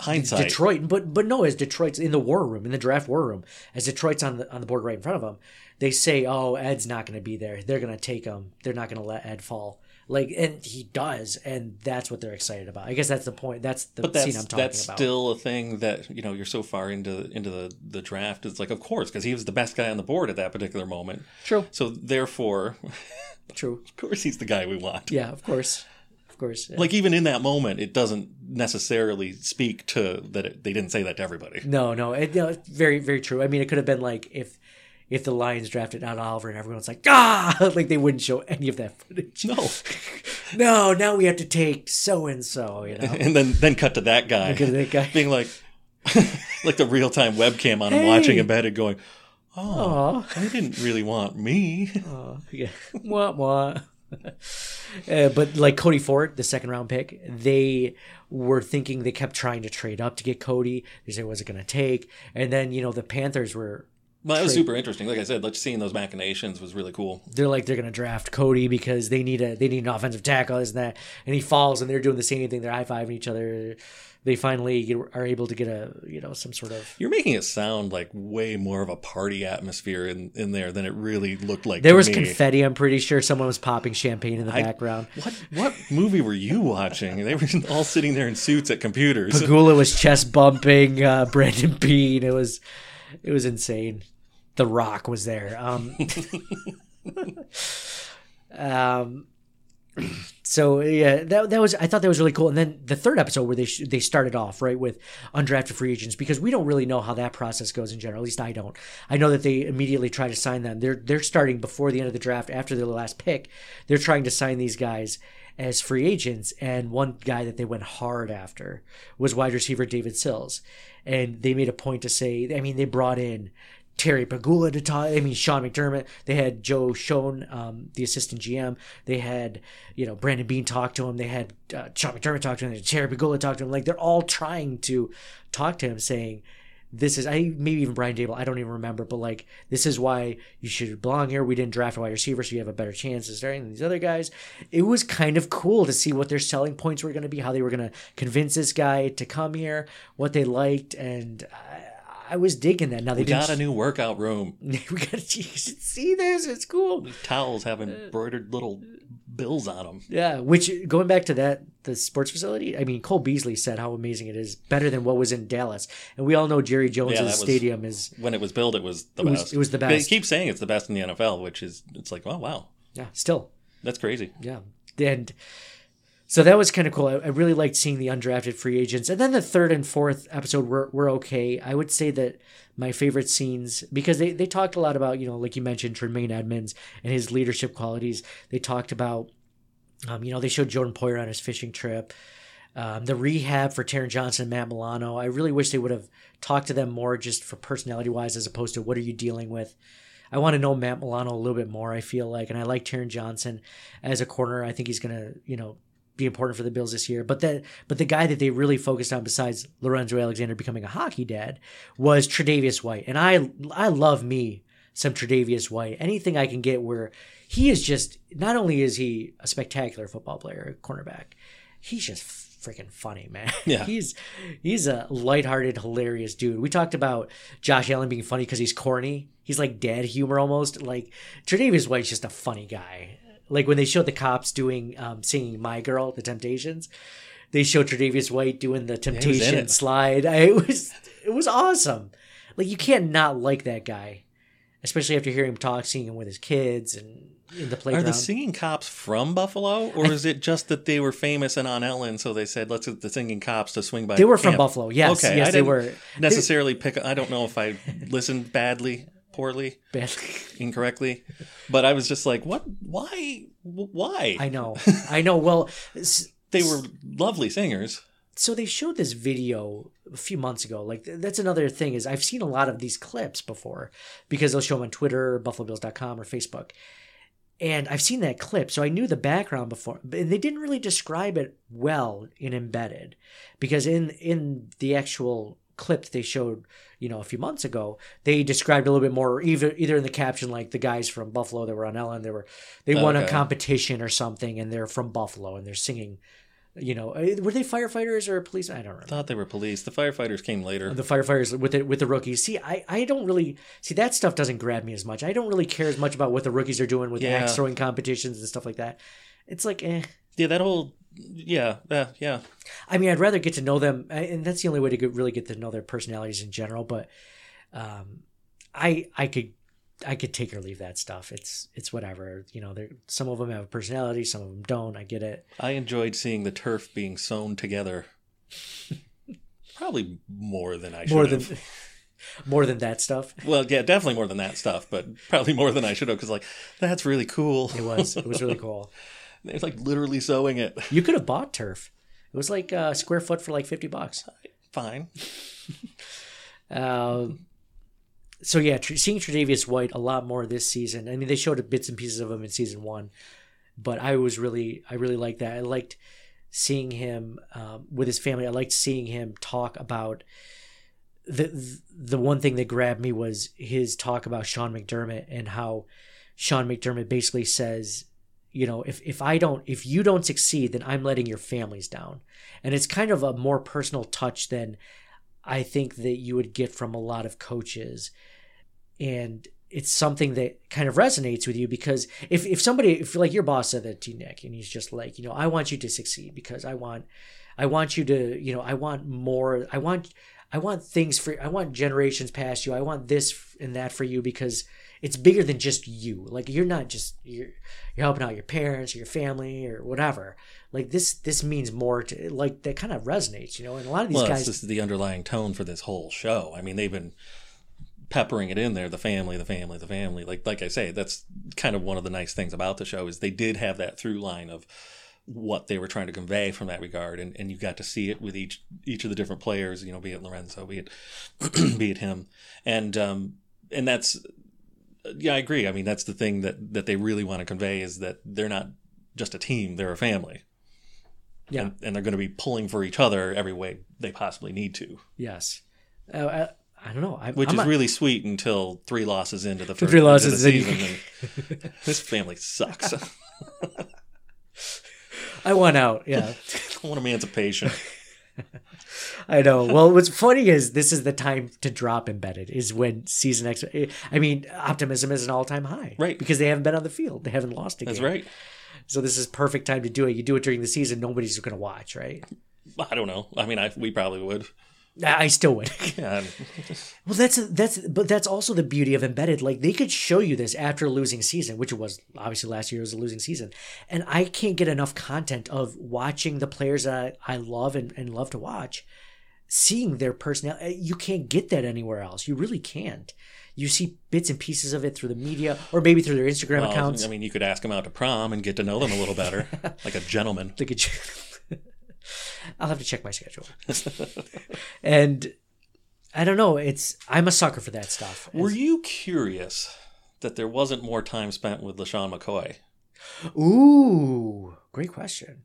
hindsight. Detroit, but but no, as Detroit's in the war room, in the draft war room, as Detroit's on the on the board right in front of them, they say, "Oh, Ed's not going to be there. They're going to take him. They're not going to let Ed fall." Like, and he does, and that's what they're excited about. I guess that's the point. That's the but scene that's I'm talking that's about. still a thing that you know you're so far into into the the draft. It's like of course because he was the best guy on the board at that particular moment. True. So therefore, *laughs* True. of course he's the guy we want. Yeah, of course, of course. Like even in that moment, it doesn't necessarily speak to that it, they didn't say that to everybody. No, no, it, no, it's very, very true. I mean, it could have been like if if the Lions drafted Ed Oliver and everyone's like, ah, *laughs* like they wouldn't show any of that footage. No. *laughs* no, now we have to take so and so, you know. *laughs* and then then cut to that guy, at that guy. being like like the real time webcam on him Hey. watching and going, "Oh, Aw. they didn't really want me." yeah. What what? uh, but like Cody Ford, the second round pick, they were thinking they kept trying to trade up to get Cody. They said, "Was it going to take?" And then you know the Panthers were Well, that was super interesting. Like I said, like seeing those machinations was really cool. they're like they're gonna draft Cody because they need a they need an offensive tackle, isn't that? And he falls, and they're doing the same thing. They're high fiving each other. They finally get, are able to get a you know some sort of. You're making it sound like way more of a party atmosphere in, in there than it really looked like. There was me. confetti. I'm pretty sure someone was popping champagne in the I- background. What what movie were you watching? They were *laughs* all sitting there in suits at computers. Pegula was chest bumping. Uh, Brandon Beane. It was it was insane. The Rock was there. Um, *laughs* um, so yeah, that that was I thought that was really cool. And then the third episode where they sh- they started off right with undrafted free agents because we don't really know how that process goes in general. At least I don't. I know that they immediately try to sign them. They're they're starting before the end of the draft after their last pick. They're trying to sign these guys as free agents. And one guy that they went hard after was wide receiver David Sills, and they made a point to say. I mean, they brought in. Terry Pegula to talk. I mean, Sean McDermott. They had Joe Schoen, um, the assistant GM. They had, you know, Brandon Beane talk to him. They had uh, Sean McDermott talk to him. They had Terry Pegula talk to him. Like they're all trying to talk to him, saying, "This is." I maybe even Brian Daboll. I don't even remember, but like this is why you should belong here. We didn't draft a wide receiver, so you have a better chance of starting than these other guys. It was kind of cool to see what their selling points were going to be, how they were going to convince this guy to come here, what they liked, and. I, I was digging that. Now they we got a new workout room. *laughs* we got *laughs* you should see this. It's cool. Towels have embroidered little bills on them. Yeah, which going back to that the sports facility. I mean, Cole Beasley said how amazing it is, better than what was in Dallas, and we all know Jerry Jones' Yeah, was- stadium is When it was built, it was the It was- best. it was the best. They keep saying it's the best in the NFL, which is it's like, oh wow, yeah still that's crazy. yeah, and so that was kind of cool. I, I really liked seeing the undrafted free agents, and then the third and fourth episode were were okay. I would say that my favorite scenes because they they talked a lot about you know like you mentioned Tremaine Edmunds and his leadership qualities. They talked about um, you know they showed Jordan Poyer on his fishing trip. Um, the rehab for Taron Johnson and Matt Milano. I really wish they would have talked to them more just for personality wise as opposed to what are you dealing with. I want to know Matt Milano a little bit more, I feel like. And I like Taron Johnson as a corner. I think he's going to, you know, be important for the Bills this year. But the but the guy that they really focused on besides Lorenzo Alexander becoming a hockey dad was Tre'Davious White. And I I love me some Tre'Davious White. Anything I can get where he is just not only is he a spectacular football player, cornerback, he's just freaking funny, man. *laughs* Yeah. he's he's a lighthearted, hilarious dude. We talked about Josh Allen being funny because he's corny. He's like dad humor almost. Like Tre'Davious White's just a funny guy. Like when they showed the cops doing um, singing "My Girl," the Temptations, they showed Tre'Davious White doing the Temptation it. slide. I, *laughs* it was it was awesome. Like you can't not like that guy, especially after hearing him talk, seeing him with his kids and in the playground. Are the singing cops from Buffalo, or is it just that they were famous and on Ellen, so they said let's get the singing cops to swing by? They were from? Buffalo, yes, okay, yes, I they didn't were. necessarily pick. I don't know if I listened badly, poorly, badly, incorrectly, but I was just like, what? Why? Why? I know, *laughs* I know. Well, s- they were lovely singers. so they showed this video a few months ago. Like that's another thing is I've seen a lot of these clips before because they'll show them on Twitter, BuffaloBills.com, or Facebook. And I've seen that clip, so I knew the background before, but they didn't really describe it well in embedded, because in in the actual clip that they showed, you know, a few months ago, they described a little bit more, either either in the caption, like the guys from Buffalo that were on Ellen, they were they won a competition or something, and they're from Buffalo and they're singing You know, uh, were they firefighters or police? I don't remember. I thought they were police. The firefighters came later. the firefighters with the with the rookies. See, I, I don't really see that stuff doesn't grab me as much. I don't really care as much about what the rookies are doing with Yeah. axe throwing competitions and stuff like that. It's like, eh. yeah, that whole yeah, yeah, yeah. I mean, I'd rather get to know them, and that's the only way to get, really get to know their personalities in general. But um, I I could I could take or leave that stuff. It's it's whatever. You know, there some of them have a personality, some of them don't. I get it. I enjoyed seeing the turf being sewn together. Probably more than I should More have. than *laughs* more than that stuff. Well, yeah, definitely more than that stuff, but probably more than I should have because, like, that's really cool. It was it was really cool. *laughs* *laughs* They're like literally sewing it. You could have bought turf. It was like a square foot for like fifty bucks. Fine. Uh, *laughs* so yeah, tr- seeing Tre'Davious White a lot more this season. I mean, they showed bits and pieces of him in season one, but I was really, I really liked that. I liked seeing him um, with his family. I liked seeing him talk about the the one thing that grabbed me was his talk about Sean McDermott and how Sean McDermott basically says, you know, if if I don't, if you don't succeed, then I'm letting your families down, and it's kind of a more personal touch than I think that you would get from a lot of coaches. And it's something that kind of resonates with you because if, if somebody, if like your boss said that to you, Nick, and he's just like, you know, I want you to succeed because I want, I want you to, you know, I want more, I want, I want things for, I want generations past you. I want this and that for you because it's bigger than just you. Like you're not just, you're, you're helping out your parents or your family or whatever. Like this, this means more to, like that kind of resonates, you know, and a lot of these Well, guys, this is the underlying tone for this whole show. I mean, they've been peppering it in there the family the family the family like like i say that's kind of one of the nice things about the show is they did have that through line of what they were trying to convey from that regard and, and you got to see it with each each of the different players you know be it lorenzo be it *clears throat* be it him and um and that's yeah i agree i mean that's the thing that that they really want to convey is that they're not just a team they're a family yeah. and, and they're going to be pulling for each other every way they possibly need to Yes. Uh, I, I don't know. I, which I'm is really sweet until three losses into the *laughs* first three losses the season. and *laughs* this family sucks. *laughs* I want out. Yeah, I want emancipation. *laughs* I know. Well, what's funny is this is the time to drop embedded. Is when season X. I mean, optimism is an all time high, Right. Because they haven't been on the field. They haven't lost a That's game. right. So this is perfect time to do it. You do it during the season. Nobody's going to watch, right? I don't know. I mean, I we probably would. I still would. *laughs* Well, that's that's but that's also the beauty of embedded. Like they could show you this after a losing season, which was obviously last year was a losing season, and I can't get enough content of watching the players that I, I love and, and love to watch, seeing their personality. Eh, you can't get that anywhere else. You really can't. You see bits and pieces of it through the media, or maybe through their Instagram well, accounts. I mean, you could ask them out to prom and get to know them a little better, *laughs* like a gentleman. Look at you. *laughs* I'll have to check my schedule. *laughs* and I don't know. It's I'm a sucker for that stuff. Were you curious that there wasn't more time spent with LeSean McCoy? Ooh, great question.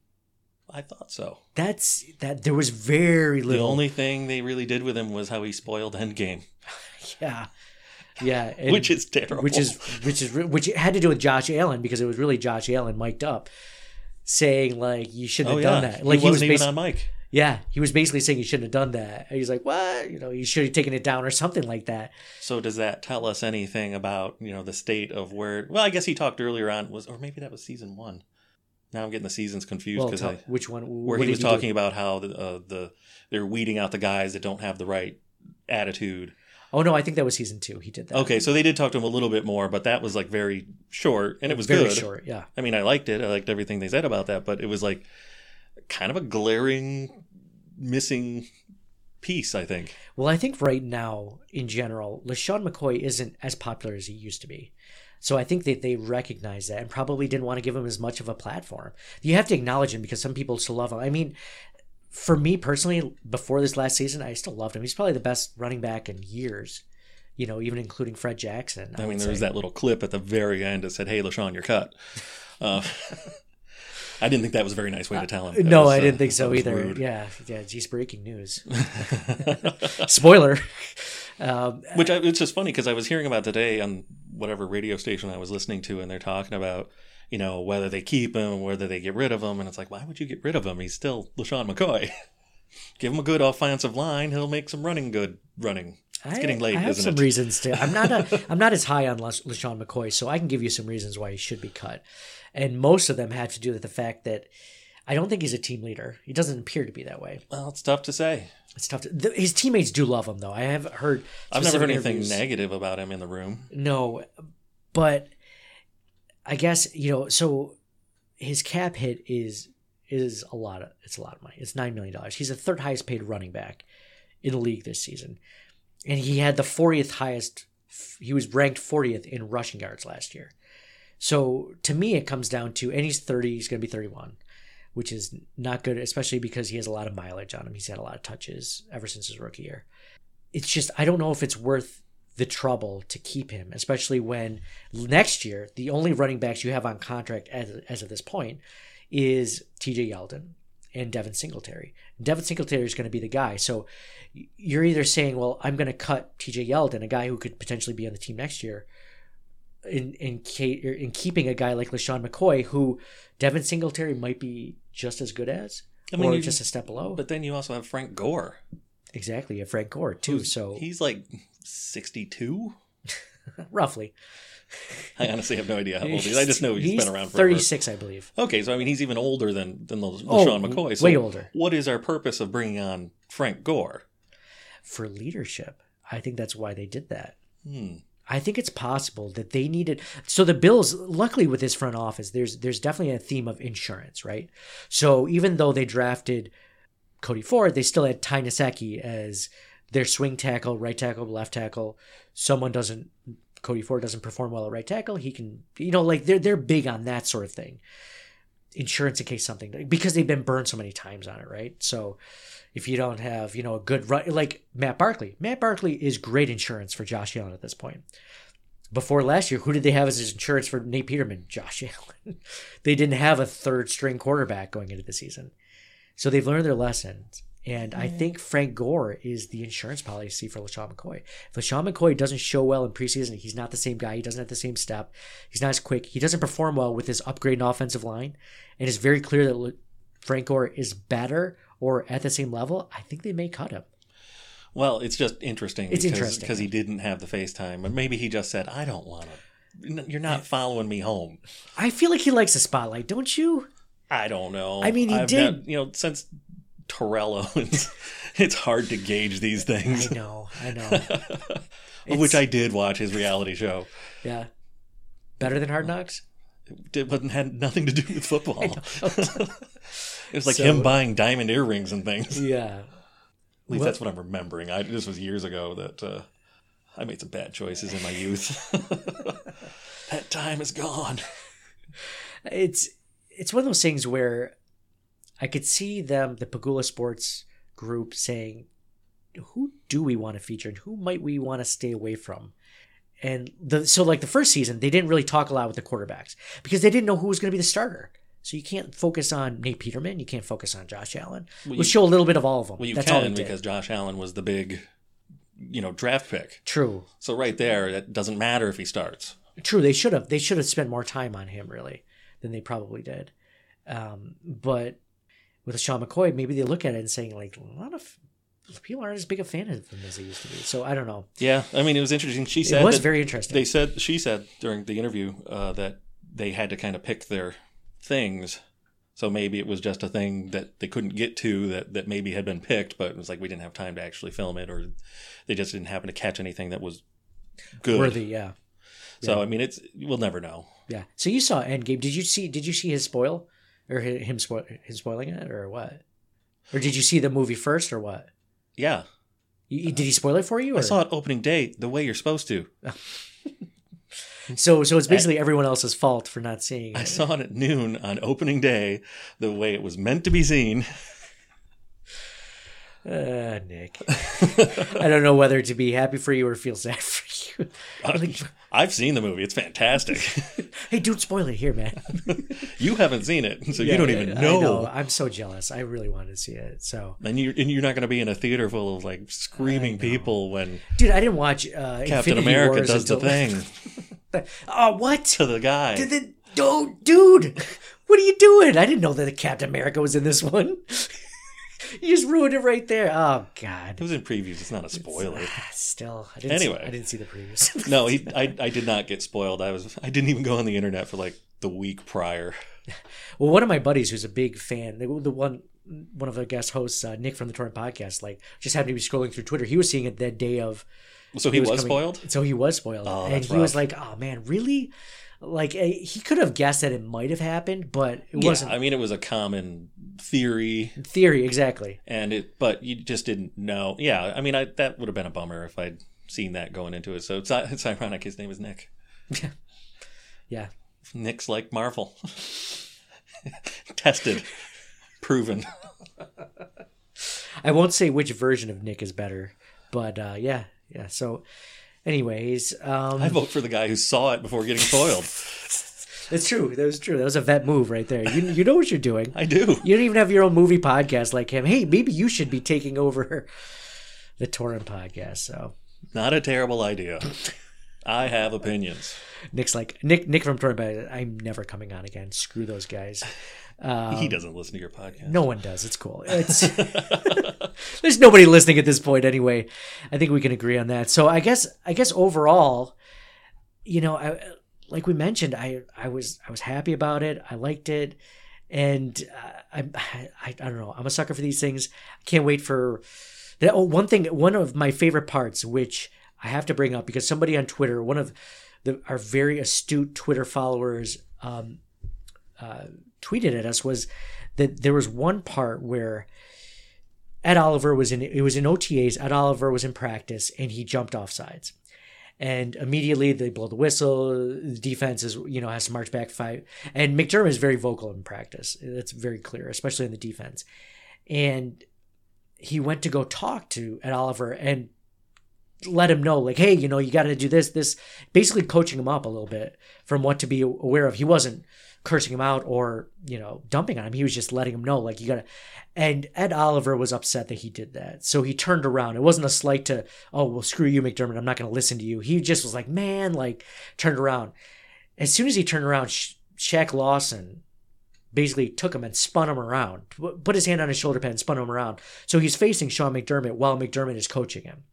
I thought so. That's that. There was very little. The only thing they really did with him was how he spoiled Endgame, *laughs* yeah, yeah. and- which is terrible. which is which is which had to do with Josh Allen because it was really Josh Allen mic'd up, saying like you shouldn't oh have yeah, done that. Like he wasn't even basi- on mic. Yeah, he was basically saying he shouldn't have done that. He's like, what? You know, you should have taken it down or something like that. So does that tell us anything about you know the state of where? Well, I guess he talked earlier on was, or maybe that was season one. Now I'm getting the seasons confused because I which one? where he was do? talking about how the, uh, the they're weeding out the guys that don't have the right attitude. Oh no, I think that was season two. He did that. Okay, so they did talk to him a little bit more, but that was like very short, and it was very good. short. Yeah. I mean, I liked it. I liked everything they said about that, but it was like kind of a glaring missing piece. I think. Well, I think right now, in general, LeSean McCoy isn't as popular as he used to be. So I think that they recognize that and probably didn't want to give him as much of a platform. You have to acknowledge him because some people still love him. I mean, for me personally, before this last season, I still loved him. He's probably the best running back in years. You know, even including Fred Jackson. I mean, would there was that little clip at the very end that said, "Hey, LeSean, you're cut." Uh, *laughs* I didn't think that was a very nice way to tell him. That No, was, I uh, didn't think so either. rude. Yeah, yeah. Geez, breaking news. *laughs* *laughs* Spoiler. Um, Which I, it's just funny because I was hearing about today on whatever radio station I was listening to, and they're talking about, you know, whether they keep him, whether they get rid of him. And it's like, why would you get rid of him? He's still LeSean McCoy. *laughs* Give him a good offensive line. He'll make some running good running. It's I- getting late, I have isn't some it? reasons to. I'm not a. *laughs* I'm not as high on La- LeSean McCoy, so I can give you some reasons why he should be cut, and most of them have to do with the fact that I don't think he's a team leader. He doesn't appear to be that way. Well, it's tough to say. It's tough. To, the, his teammates do love him, though. I have heard. I've never heard anything interviews- negative about him in the room. No, but I guess you know. So his cap hit is is a lot of it's a lot of money. It's nine million dollars. He's the third highest paid running back in the league this season, and he had the 40th highest. He was ranked 40th in rushing yards last year. So to me, it comes down to, and he's 30. He's going to be 31, which is not good, especially because he has a lot of mileage on him. He's had a lot of touches ever since his rookie year. It's just I don't know if it's worth the trouble to keep him, especially when next year the only running backs you have on contract as, as of this point is T.J. Yeldon and Devin Singletary. Devin Singletary is going to be the guy. So you're either saying, well, I'm going to cut T.J. Yeldon, a guy who could potentially be on the team next year, in in in keeping a guy like LeSean McCoy, who Devin Singletary might be just as good as, I mean, or you- just a step below. But then you also have Frank Gore. exactly, a Frank Gore too. who's- So he's like 62. *laughs* roughly, I honestly have no idea how old he is. I just know he's been around forever. 36, I believe. Okay, so I mean, he's even older than than the Oh, LeSean McCoy. So way older. What is our purpose of bringing on Frank Gore? for leadership. I think that's why they did that. Hmm. I think it's possible that they needed so the Bills luckily with this front office there's there's definitely a theme of insurance, right? So even though they drafted Cody Ford, they still had Ty as their swing tackle, right tackle, left tackle. Someone doesn't Cody Ford doesn't perform well at right tackle, he can you know like they're they're big on that sort of thing. Insurance in case something because they've been burned so many times on it, right? So if you don't have, you know, a good run, like Matt Barkley. Matt Barkley is great insurance for Josh Allen at this point. Before last year, who did they have as his insurance for Nate Peterman? Josh *laughs* Allen. they didn't have a third string quarterback going into the season. So they've learned their lessons. And I think Frank Gore is the insurance policy for LeSean McCoy. If LeSean McCoy doesn't show well in preseason, he's not the same guy. He doesn't have the same step. He's not as quick. He doesn't perform well with his upgrade in offensive line. And it's very clear that Le- Frank Gore is better or at the same level. I think they may cut him. Well, it's just interesting. It's because, interesting. because he didn't have the FaceTime, and maybe he just said, "I don't want to. You're not following me home." I feel like he likes the spotlight, don't you? I don't know. I mean, he I've did- not- you know, since Torello, *laughs* it's, it's hard to gauge these things. I know, I know. *laughs* Which I did watch his reality show. Yeah. Better than Hard Knocks? It wasn't had nothing to do with football. *laughs* *laughs* it was like So- him buying diamond earrings and things. Yeah. *laughs* At least Well- that's what I'm remembering. I, this was years ago that uh, I made some bad choices in my youth. that time is gone. It's it's one of those things where I could see them, the Pegula Sports group, saying, "Who do we want to feature, and who might we want to stay away from?" And the so like the first season, they didn't really talk a lot with the quarterbacks because they didn't know who was going to be the starter. So you can't focus on Nate Peterman, you can't focus on Josh Allen. Well, show a little bit of all of them. Well, you That's can because Josh Allen was the big, you know, draft pick. True, So right there, it doesn't matter if he starts. true. They should have they should have spent more time on him really than they probably did. Um, but with Sean McCoy, maybe they look at it and saying like a lot of people aren't as big a fan of them as they used to be. So I don't know. Yeah, I mean, it was interesting. She said it was very interesting. They said she said during the interview uh, that they had to kind of pick their things. So maybe it was just a thing that they couldn't get to that, that maybe had been picked, but it was like we didn't have time to actually film it, or they just didn't happen to catch anything that was good. Worthy, yeah, So I mean, it's we'll never know. yeah. So you saw Endgame. Did you see? Did you see his spoil or him spoil him spoiling it or what? Or did you see the movie first or what? Yeah, You- did he spoil it for you? Or? I saw it opening day the way you're supposed to. *laughs* So so it's basically everyone else's fault for not seeing I saw it at noon on opening day the way it was meant to be seen. Uh, *laughs* Nick. *laughs* I don't know whether to be happy for you or feel sad for you. *laughs* I've seen the movie; it's fantastic. *laughs* hey, dude, spoil it here, man. *laughs* you haven't seen it, so Yeah, you don't even I know. I'm so jealous. I really wanted to see it. So, And you're, and you're not going to be in a theater full of like screaming people when dude, I didn't watch uh, Captain Infinity America Wars does the thing oh, what? to the guy. Did the, Oh, dude, what are you doing? I didn't know that Captain America was in this one. You just ruined it right there. Oh God. It was in previews. It's not a spoiler. Still, I didn't. Anyway. see, I didn't see the previews. *laughs* No, he, I, I did not get spoiled. I was I didn't even go on the internet for like the week prior. Well, one of my buddies who's a big fan, the, the one one of the guest hosts, uh, Nick from the Torrent Podcast, like just happened to be scrolling through Twitter. He was seeing it that day of. So he was, coming- spoiled. So he was spoiled, Oh, and he was like, "Oh man, really?" Like eh, he could have guessed that it might have happened, but it Yeah, wasn't. I mean, it was a common theory, Theory exactly. and it, but you just didn't know. Yeah, I mean, I that would have been a bummer if I'd seen that going into it. So it's it's ironic. His name is Nick. Yeah, *laughs* yeah. Nick's like Marvel. *laughs* Tested, proven. *laughs* I won't say which version of Nick is better, but uh, yeah, yeah. So, anyways, um, I vote for the guy who saw it before getting foiled. *laughs* it's true. That was true. That was a vet move right there. You you know what you're doing. *laughs* I do. You don't even have your own movie podcast like him. Hey, maybe you should be taking over *laughs* the Torrent podcast. So Not a terrible idea. I have opinions. Nick's like Nick. Nick from Torrent. Podcast, I'm never coming on again. Screw those guys. He doesn't listen to your podcast. No one does. It's cool. It's *laughs* there's nobody listening at this point anyway. I think we can agree on that. So I guess I guess overall, you know, I, like we mentioned, I I was I was happy about it. I liked it, and uh, I, *laughs* I I don't know. I'm a sucker for these things. I can't wait for. that- Oh, one thing. One of my favorite parts, which I have to bring up because somebody on Twitter, one of the, our very astute Twitter followers, um, uh, tweeted at us was that there was one part where Ed Oliver was in it was in OTAs. Ed Oliver was in practice and he jumped off sides. And immediately they blow the whistle. The defense is, you know, has to march back five. And McDermott is very vocal in practice. That's very clear, especially in the defense. And he went to go talk to Ed Oliver and let him know, like, hey, you know, you got to do this, this, basically coaching him up a little bit from what to be aware of. He wasn't cursing him out or, you know, dumping on him. He was just letting him know, like, you got to. And Ed Oliver was upset that he did that. So he turned around. It wasn't a slight to, oh, well, screw you, McDermott. I'm not to listen to you. He just was like, man, like, turned around. As soon as he turned around, Sha- Shaq Lawson basically took him and spun him around, put his hand on his shoulder pad and spun him around. So he's facing Sean McDermott while McDermott is coaching him.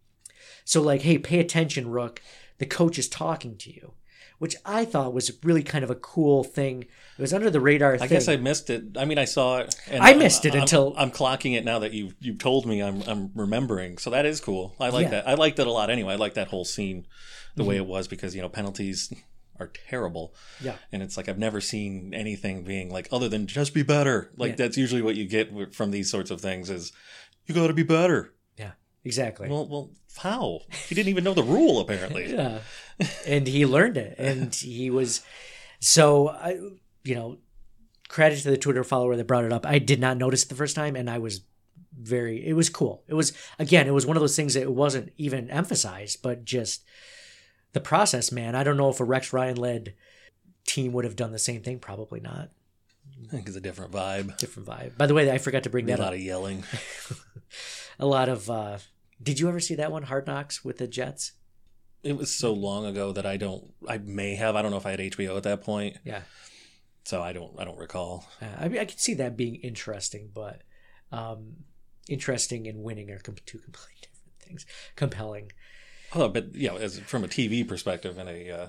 So, like, hey, pay attention, Rook. The coach is talking to you, which I thought was really kind of a cool thing. It was under the radar I thing. guess I missed it. I mean, I saw it. And I missed it I'm- until- I'm clocking it now that you you told me. I'm I'm remembering. So that is cool. I like Yeah. that. I liked it a lot. Anyway, I like that whole scene, the Mm-hmm. way it was because you know penalties are terrible. Yeah. And it's like I've never seen anything being like other than just be better. Like Yeah. that's usually what you get from these sorts of things is you got to be better. Exactly. Well, well, how? He didn't even know the rule apparently. *laughs* Yeah. and he learned it. And he was so I you know, credit to the Twitter follower that brought it up. I did not notice it the first time and I was very it was cool. It was again, it was one of those things that it wasn't even emphasized, but just the process, man. I don't know if a Rex Ryan led team would have done the same thing. Probably not. I think it's a different vibe. Different vibe. By the way, I forgot to bring Be a lot up. of yelling. *laughs* A lot of uh did you ever see that one, Hard Knocks with the Jets? It was so long ago that I don't. I may have. I don't know if I had HBO at that point, Yeah. so I don't. I don't recall. Uh, I mean, I could see that being interesting, but um, interesting and winning are com- two completely *laughs* different things. Compelling. Oh, but you know, as from a TV perspective and a uh,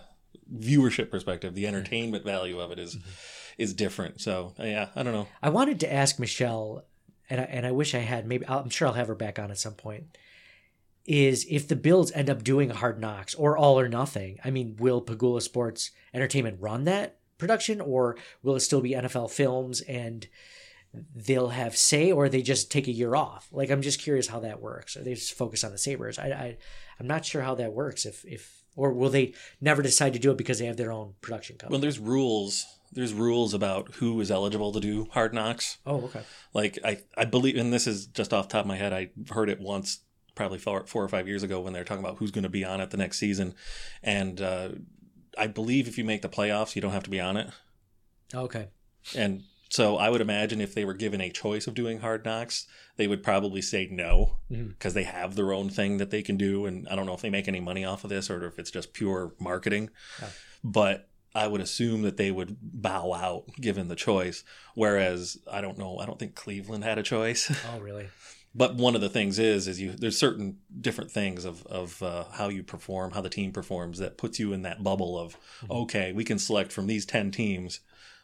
viewership perspective, the entertainment value of it is is different. So yeah, I don't know. I wanted to ask Michelle, and I, and I wish I had. Maybe I'll, I'm sure I'll have her back on at some point. Is if the Bills end up doing a Hard Knocks or All or Nothing? I mean, will Pegula Sports Entertainment run that production, or will it still be NFL Films and they'll have say, or they just take a year off? Like, I'm just curious how that works. Or they just focus on the Sabres? I, I I'm not sure how that works. If if or will they never decide to do it because they have their own production company? Well, there's rules. There's rules about who is eligible to do hard knocks. oh, okay. Like I, I believe, and this is just off the top of my head. I heard it once, probably four, four or five years ago, when they were talking about who's going to be on it the next season, and uh, I believe if you make the playoffs, you don't have to be on it. Okay. And so I would imagine if they were given a choice of doing hard knocks, they would probably say no because they have their own thing that they can do. And I don't know if they make any money off of this or if it's just pure marketing. Yeah. But I would assume that they would bow out given the choice. Whereas I don't know, I don't think Cleveland had a choice. *laughs* Oh, really? but one of the things is is you there's certain different things of of uh, how you perform, how the team performs that puts you in that bubble of okay, we can select from these ten teams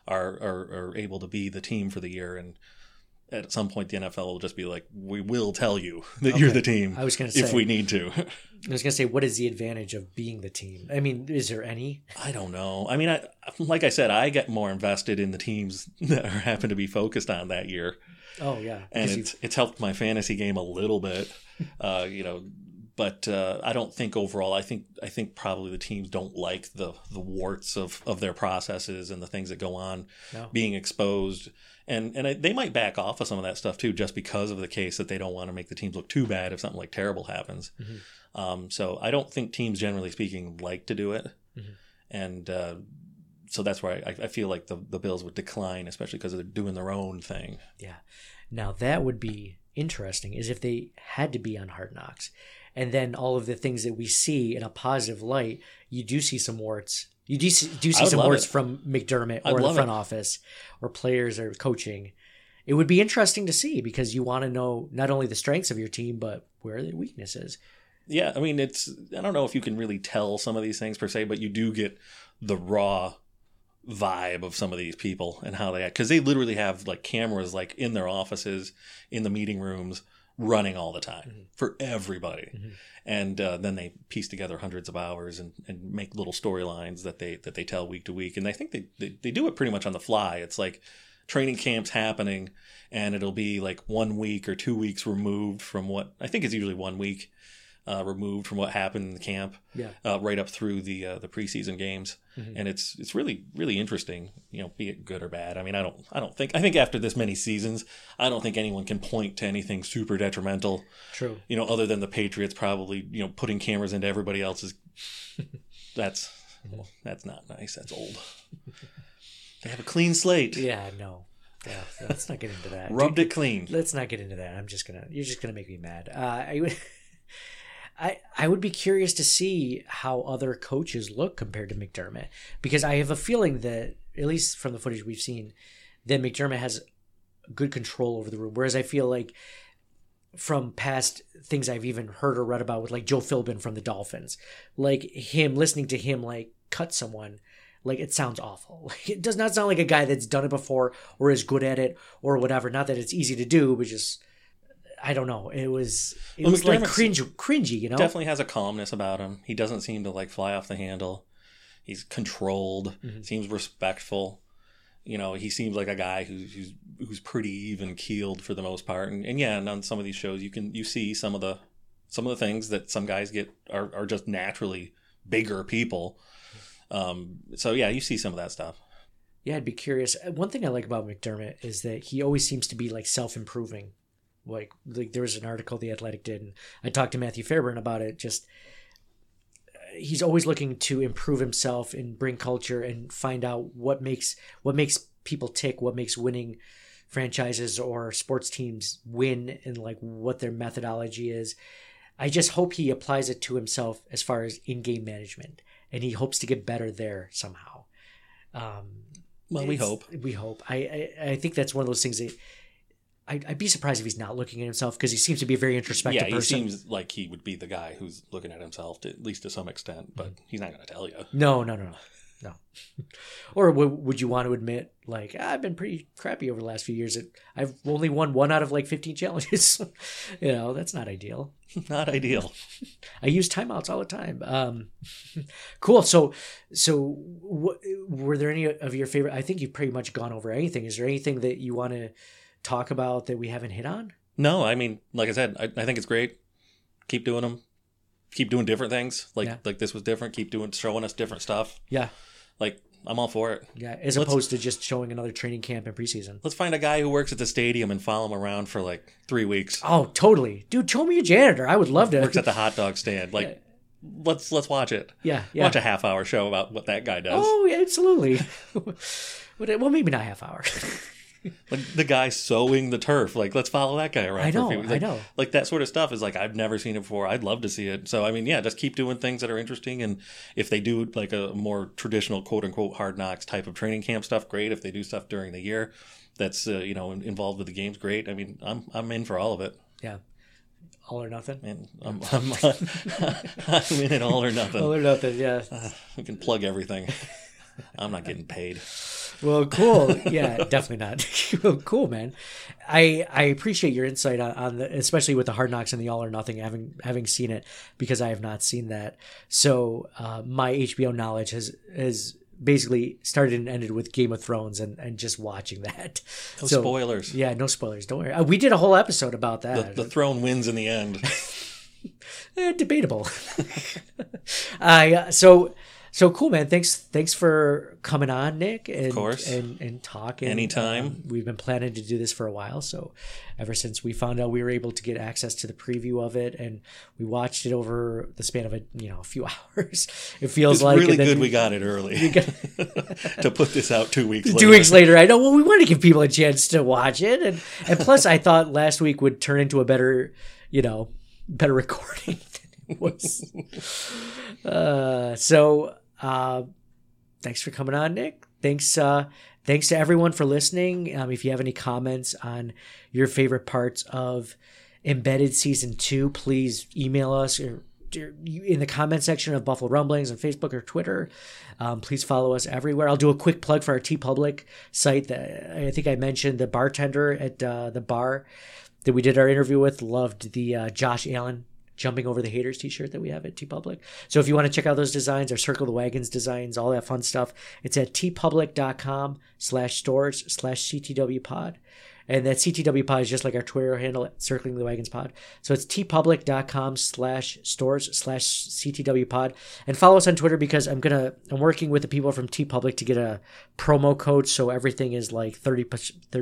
are are, are able to be the team for the year and. At some point, the NFL will just be like, "We will tell you *laughs* that you're the team I was gonna say if we need to." *laughs* I was gonna say, what is the advantage of being the team? I mean, is there any? I don't know. I mean, I like I said, I get more invested in the teams *laughs* that are, happen to be focused on that year, Oh yeah, and it's it's helped my fantasy game a little bit. Uh, you know, but uh, I don't think overall. I think I think probably the teams don't like the the warts of of their processes and the things that go on No. being exposed. And and I, they might back off of some of that stuff too, just because of the case that they don't want to make the teams look too bad if something like terrible happens. Um, so I don't think teams, generally speaking, like to do it, and uh, so that's why I, I feel like the the Bills would decline, especially because they're doing their own thing. Yeah. Now that would be interesting is if they had to be on Hard Knocks. And then all of the things that we see in a positive light, you do see some warts. You do see, do see some words it. from McDermott or the front it. office or players or coaching. It would be interesting to see because you want to know not only the strengths of your team, but where are the weaknesses. Yeah, I mean, it's I don't know if you can really tell some of these things per se, but you do get the raw vibe of some of these people and how they act because they literally have like cameras like in their offices, in the meeting rooms, running all the time for everybody, and uh, then they piece together hundreds of hours and, and make little storylines that they that they tell week to week, and I think they, they they do it pretty much on the fly. It's like training camps happening and it'll be like one week or two weeks removed from what I think is usually one week uh, removed from what happened in the camp, Yeah. uh, right up through the uh, the preseason games, and it's it's really really interesting. You know, be it good or bad. I mean, I don't I don't think I think after this many seasons, I don't think anyone can point to anything super detrimental. True. You know, other than the Patriots probably you know putting cameras into everybody else's. *laughs* That's that's not nice. That's old. *laughs* They have a clean slate. Yeah, no. Yeah, let's not get into that. Rubbed it clean. let's not get into that. I'm just gonna. You're just gonna make me mad. Uh, *laughs* I I would be curious to see how other coaches look compared to McDermott because I have a feeling that at least from the footage we've seen, that McDermott has good control over the room. Whereas I feel like from past things I've even heard or read about with like Joe Philbin from the Dolphins, like him listening to him like cut someone, like it sounds awful. *laughs* Like, it does not sound like a guy that's done it before or is good at it or whatever. Not that it's easy to do, but just I don't know. It was it Well, was like cringe, cringy, you know. definitely has a calmness about him. He doesn't seem to like fly off the handle. He's controlled. Seems respectful. You know, he seems like a guy who's who's, who's pretty even keeled for the most part. And, and yeah, and on some of these shows, you can you see some of the some of the things that some guys get are are just naturally bigger people. Um, so yeah, you see some of that stuff. Yeah, I'd be curious. One thing I like about McDermott is that he always seems to be like self improving. Like, like there was an article the Athletic did, and I talked to Matthew Fairburn about it. Just uh, he's always looking to improve himself and bring culture and find out what makes what makes people tick, what makes winning franchises or sports teams win, and like what their methodology is. I just hope he applies it to himself as far as in game management, and he hopes to get better there somehow. Um, Well, we hope. We hope. I, I I think that's one of those things that I'd, I'd be surprised if he's not looking at himself because he seems to be a very introspective Yeah, he person. seems like he would be the guy who's looking at himself, to, at least to some extent. But he's not going to tell you. No, no, no, no, no. *laughs* or w- would you want to admit, like, "Ah, I've been pretty crappy over the last few years. That I've only won one out of like 15 challenges. *laughs* you know, that's not ideal. *laughs* Not ideal. I use timeouts all the time. Um, cool. So, so what, were there any of your favorite? I think you've pretty much gone over anything. Is there anything that you want to talk about that we haven't hit on? No, I mean, like I said, I, I think it's great. Keep doing them. Keep doing different things. Like Yeah. like this was different. Keep doing showing us different stuff. Yeah, Like I'm all for it. yeah. As Let's- opposed to just showing another training camp in preseason. Let's find a guy who works at the stadium and follow him around for like three weeks. Oh, totally, dude. Show me a janitor. I would love to. Works at the hot dog stand. Like let's let's watch it. yeah, yeah. Watch a half hour show about what that guy does. Oh, yeah, absolutely. *laughs* Well, maybe not half hour. *laughs* *laughs* like the guy sowing the turf. Like let's follow that guy around. I for a know, few weeks. I Like, know. Like that sort of stuff is like I've never seen it before. I'd love to see it. So I mean, yeah, just keep doing things that are interesting. And if they do like a more traditional quote unquote hard knocks type of training camp stuff, great. If they do stuff during the year that's uh, you know involved with the games, great. I mean, I'm I'm in for all of it. Yeah. All or nothing. And I'm, *laughs* I'm, I'm in it all or nothing. All or nothing. Yeah. we can plug everything. *laughs* I'm not getting paid. Well, cool. *laughs* Yeah, definitely not. *laughs* well, cool, man. I I appreciate your insight on, on the, especially with the Hard Knocks and the All or Nothing, having having seen it because I have not seen that. So uh, my HBO knowledge has has basically started and ended with Game of Thrones and, and just watching that. No So- spoilers. Yeah, no spoilers. Don't worry. Uh, we did a whole episode about The, that. the throne wins in the end. *laughs* Eh, debatable. I uh, so so cool, man. Thanks thanks for coming on, Nick. And, of course. and and talking Anytime. Um, we've been planning to do this for a while, so ever since we found out we were able to get access to the preview of it, and we watched it over the span of a you know a few *laughs* hours. It feels It's like really good we got it early *laughs* *laughs* to put this out two weeks later. Two weeks later, I know. Well, we want to give people a chance to watch it, and and plus, I thought last week would turn into a better, you know, better recording than it was. uh, so, uh, thanks for coming on, Nick. Thanks, uh, thanks to everyone for listening. Um, if you have any comments on your favorite parts of Embedded Season Two, please email us or in the comment section of Buffalo Rumblings on Facebook or Twitter. Um, please follow us everywhere. I'll do a quick plug for our TeePublic site. That I think I mentioned the bartender at uh, the bar that we did our interview with loved the uh, Josh Allen jumping over the haters t-shirt that we have at TeePublic. So if you want to check out those designs, our Circle the Wagons designs, all that fun stuff, it's at tpublic.com slash stores slash CTW pod. And that CTW pod is just like our Twitter handle Circling the Wagons pod. So it's tpublic.com slash stores slash CTW pod. And follow us on Twitter because I'm gonna I'm working with the people from TeePublic to get a promo code so everything is like 30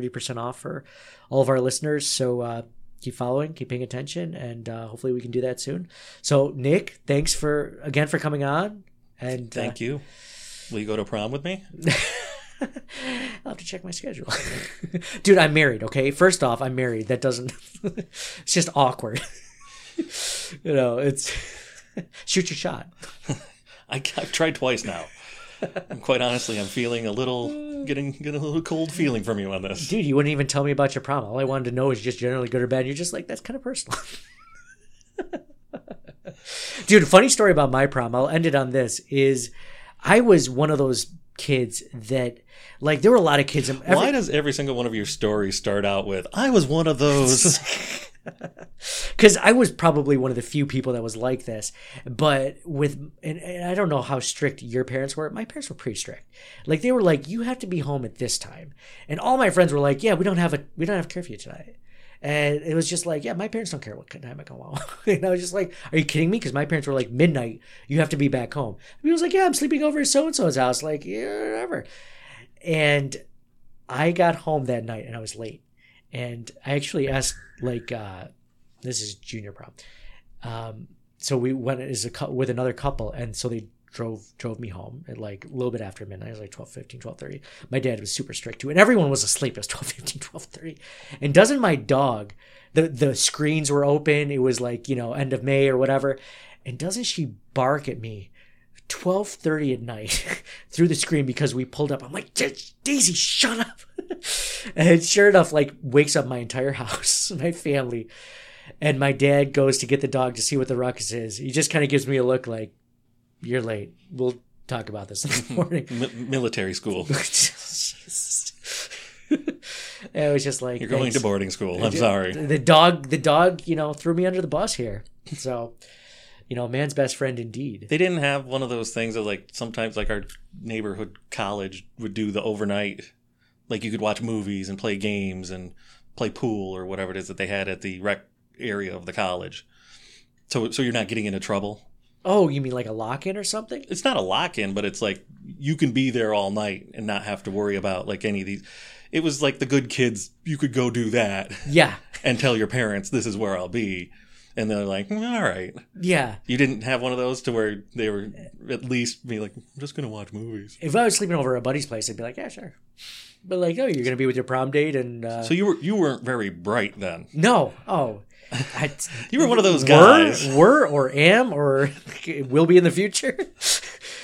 percent off for all of our listeners. So uh keep following, keep paying attention, and uh, hopefully we can do that soon. So Nick, thanks for again for coming on. And uh, Thank you. Will you go to prom with me? *laughs* I'll have to check my schedule. *laughs* Dude, I'm married, okay? First off, I'm married. That doesn't *laughs* it's just awkward. you know, it's shoot your shot. I, I've tried twice now. And *laughs* quite honestly, I'm feeling a little getting getting a little cold feeling from you on this. Dude, you wouldn't even tell me about your prom. All I wanted to know is just generally good or bad. You're just like, that's kind of personal. *laughs* Dude, funny story about my prom. I'll end it on this. Is I was one of those kids that like there were a lot of kids. Every, Why does every single one of your stories start out with "I was one of those"? *laughs* because I was probably one of the few people that was like this. But with, and, and I don't know how strict your parents were. My parents were pretty strict. Like they were like, you have to be home at this time, and all my friends were like, yeah, we don't have a, we don't have curfew tonight. And it was just like, yeah, my parents don't care what time I come home. *laughs* and I was just like, are you kidding me? Because my parents were like, midnight, you have to be back home. And he was like, yeah, I'm sleeping over at so and so's house. Like, yeah, whatever. And I got home that night and I was late. And I actually asked, like, uh, this is junior prom. Um, so we went as a with another couple, and so they drove drove me home at like a little bit after midnight. It was like 12, 15, 12, 30. My dad was super strict too, and everyone was asleep. It was 12, 15, 12, 30. And doesn't my dog, the the screens were open. It was like you know end of May or whatever, and doesn't she bark at me? 12:30 at night *laughs* through the screen because we pulled up. I'm like, Daisy, shut up. *laughs* and sure enough, like wakes up my entire *laughs* house, my family. And my dad goes to get the dog to see what the ruckus is. He just kind of gives me a look like, You're late. We'll talk about this in the morning. Mi- military school. it was just like You're going thanks. to boarding school. I'm sorry. The dog the dog, you know, threw me under the bus here. So, you know, a man's best friend indeed. They didn't have one of those things that like sometimes like our neighborhood college would do the overnight like you could watch movies and play games and play pool or whatever it is that they had at the rec area of the college. So so you're not getting into trouble. Oh, you mean like a lock in or something? It's not a lock in, but it's like you can be there all night and not have to worry about like any of these. It was like the good kids. You could go do that Yeah. *laughs* and tell your parents this is where I'll be, and they're like, "Mm, all right. Yeah. You didn't have one of those to where they were at least be like, I'm just gonna watch movies. If I was sleeping over at a buddy's place, I'd be like, Yeah, sure. but like, oh, you're gonna be with your prom date, and uh, So you were you weren't very bright then. no, oh, I, *laughs* You were one of those guys. were, were or am or *laughs* will be in the future. *laughs*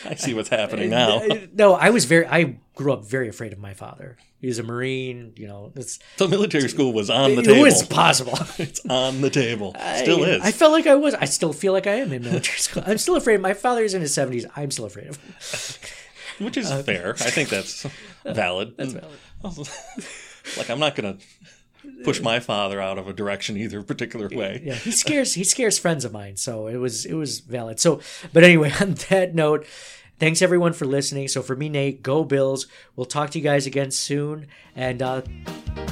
*laughs* I see what's happening uh, now. Uh, no, I was very. I grew up very afraid of my father. He was a marine. You know, it's So military school was on the it table. was possible. *laughs* It's on the table. *laughs* Still I, is. I felt like I was. I still feel like I am in military school. I'm still afraid. My father's in his 70s. I'm still afraid of him. Which is uh, fair. I think that's valid. That's mm. valid. like I'm not gonna push my father out of a direction either particular way. Yeah, he scares he scares friends of mine, so it was it was valid. So, but anyway, *laughs* on that note, thanks everyone for listening. So for me, Nate, go Bills. We'll talk to you guys again soon, and uh,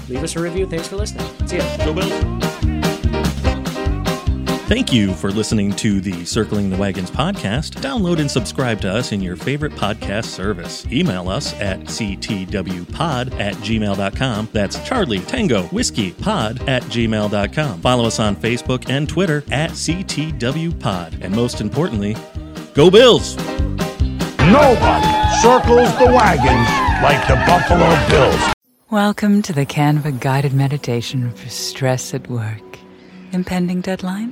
leave us a review. Thanks for listening. See ya. Go Bills. Thank you for listening to the Circling the Wagons podcast. Download and subscribe to us in your favorite podcast service. Email us at ctwpod at gmail.com. That's Charlie Tango Whiskey Pod at gmail.com. Follow us on Facebook and Twitter at ctwpod. And most importantly, go Bills! Nobody circles the wagons like the Buffalo Bills. Welcome to the Canva guided meditation for stress at work. Impending deadline?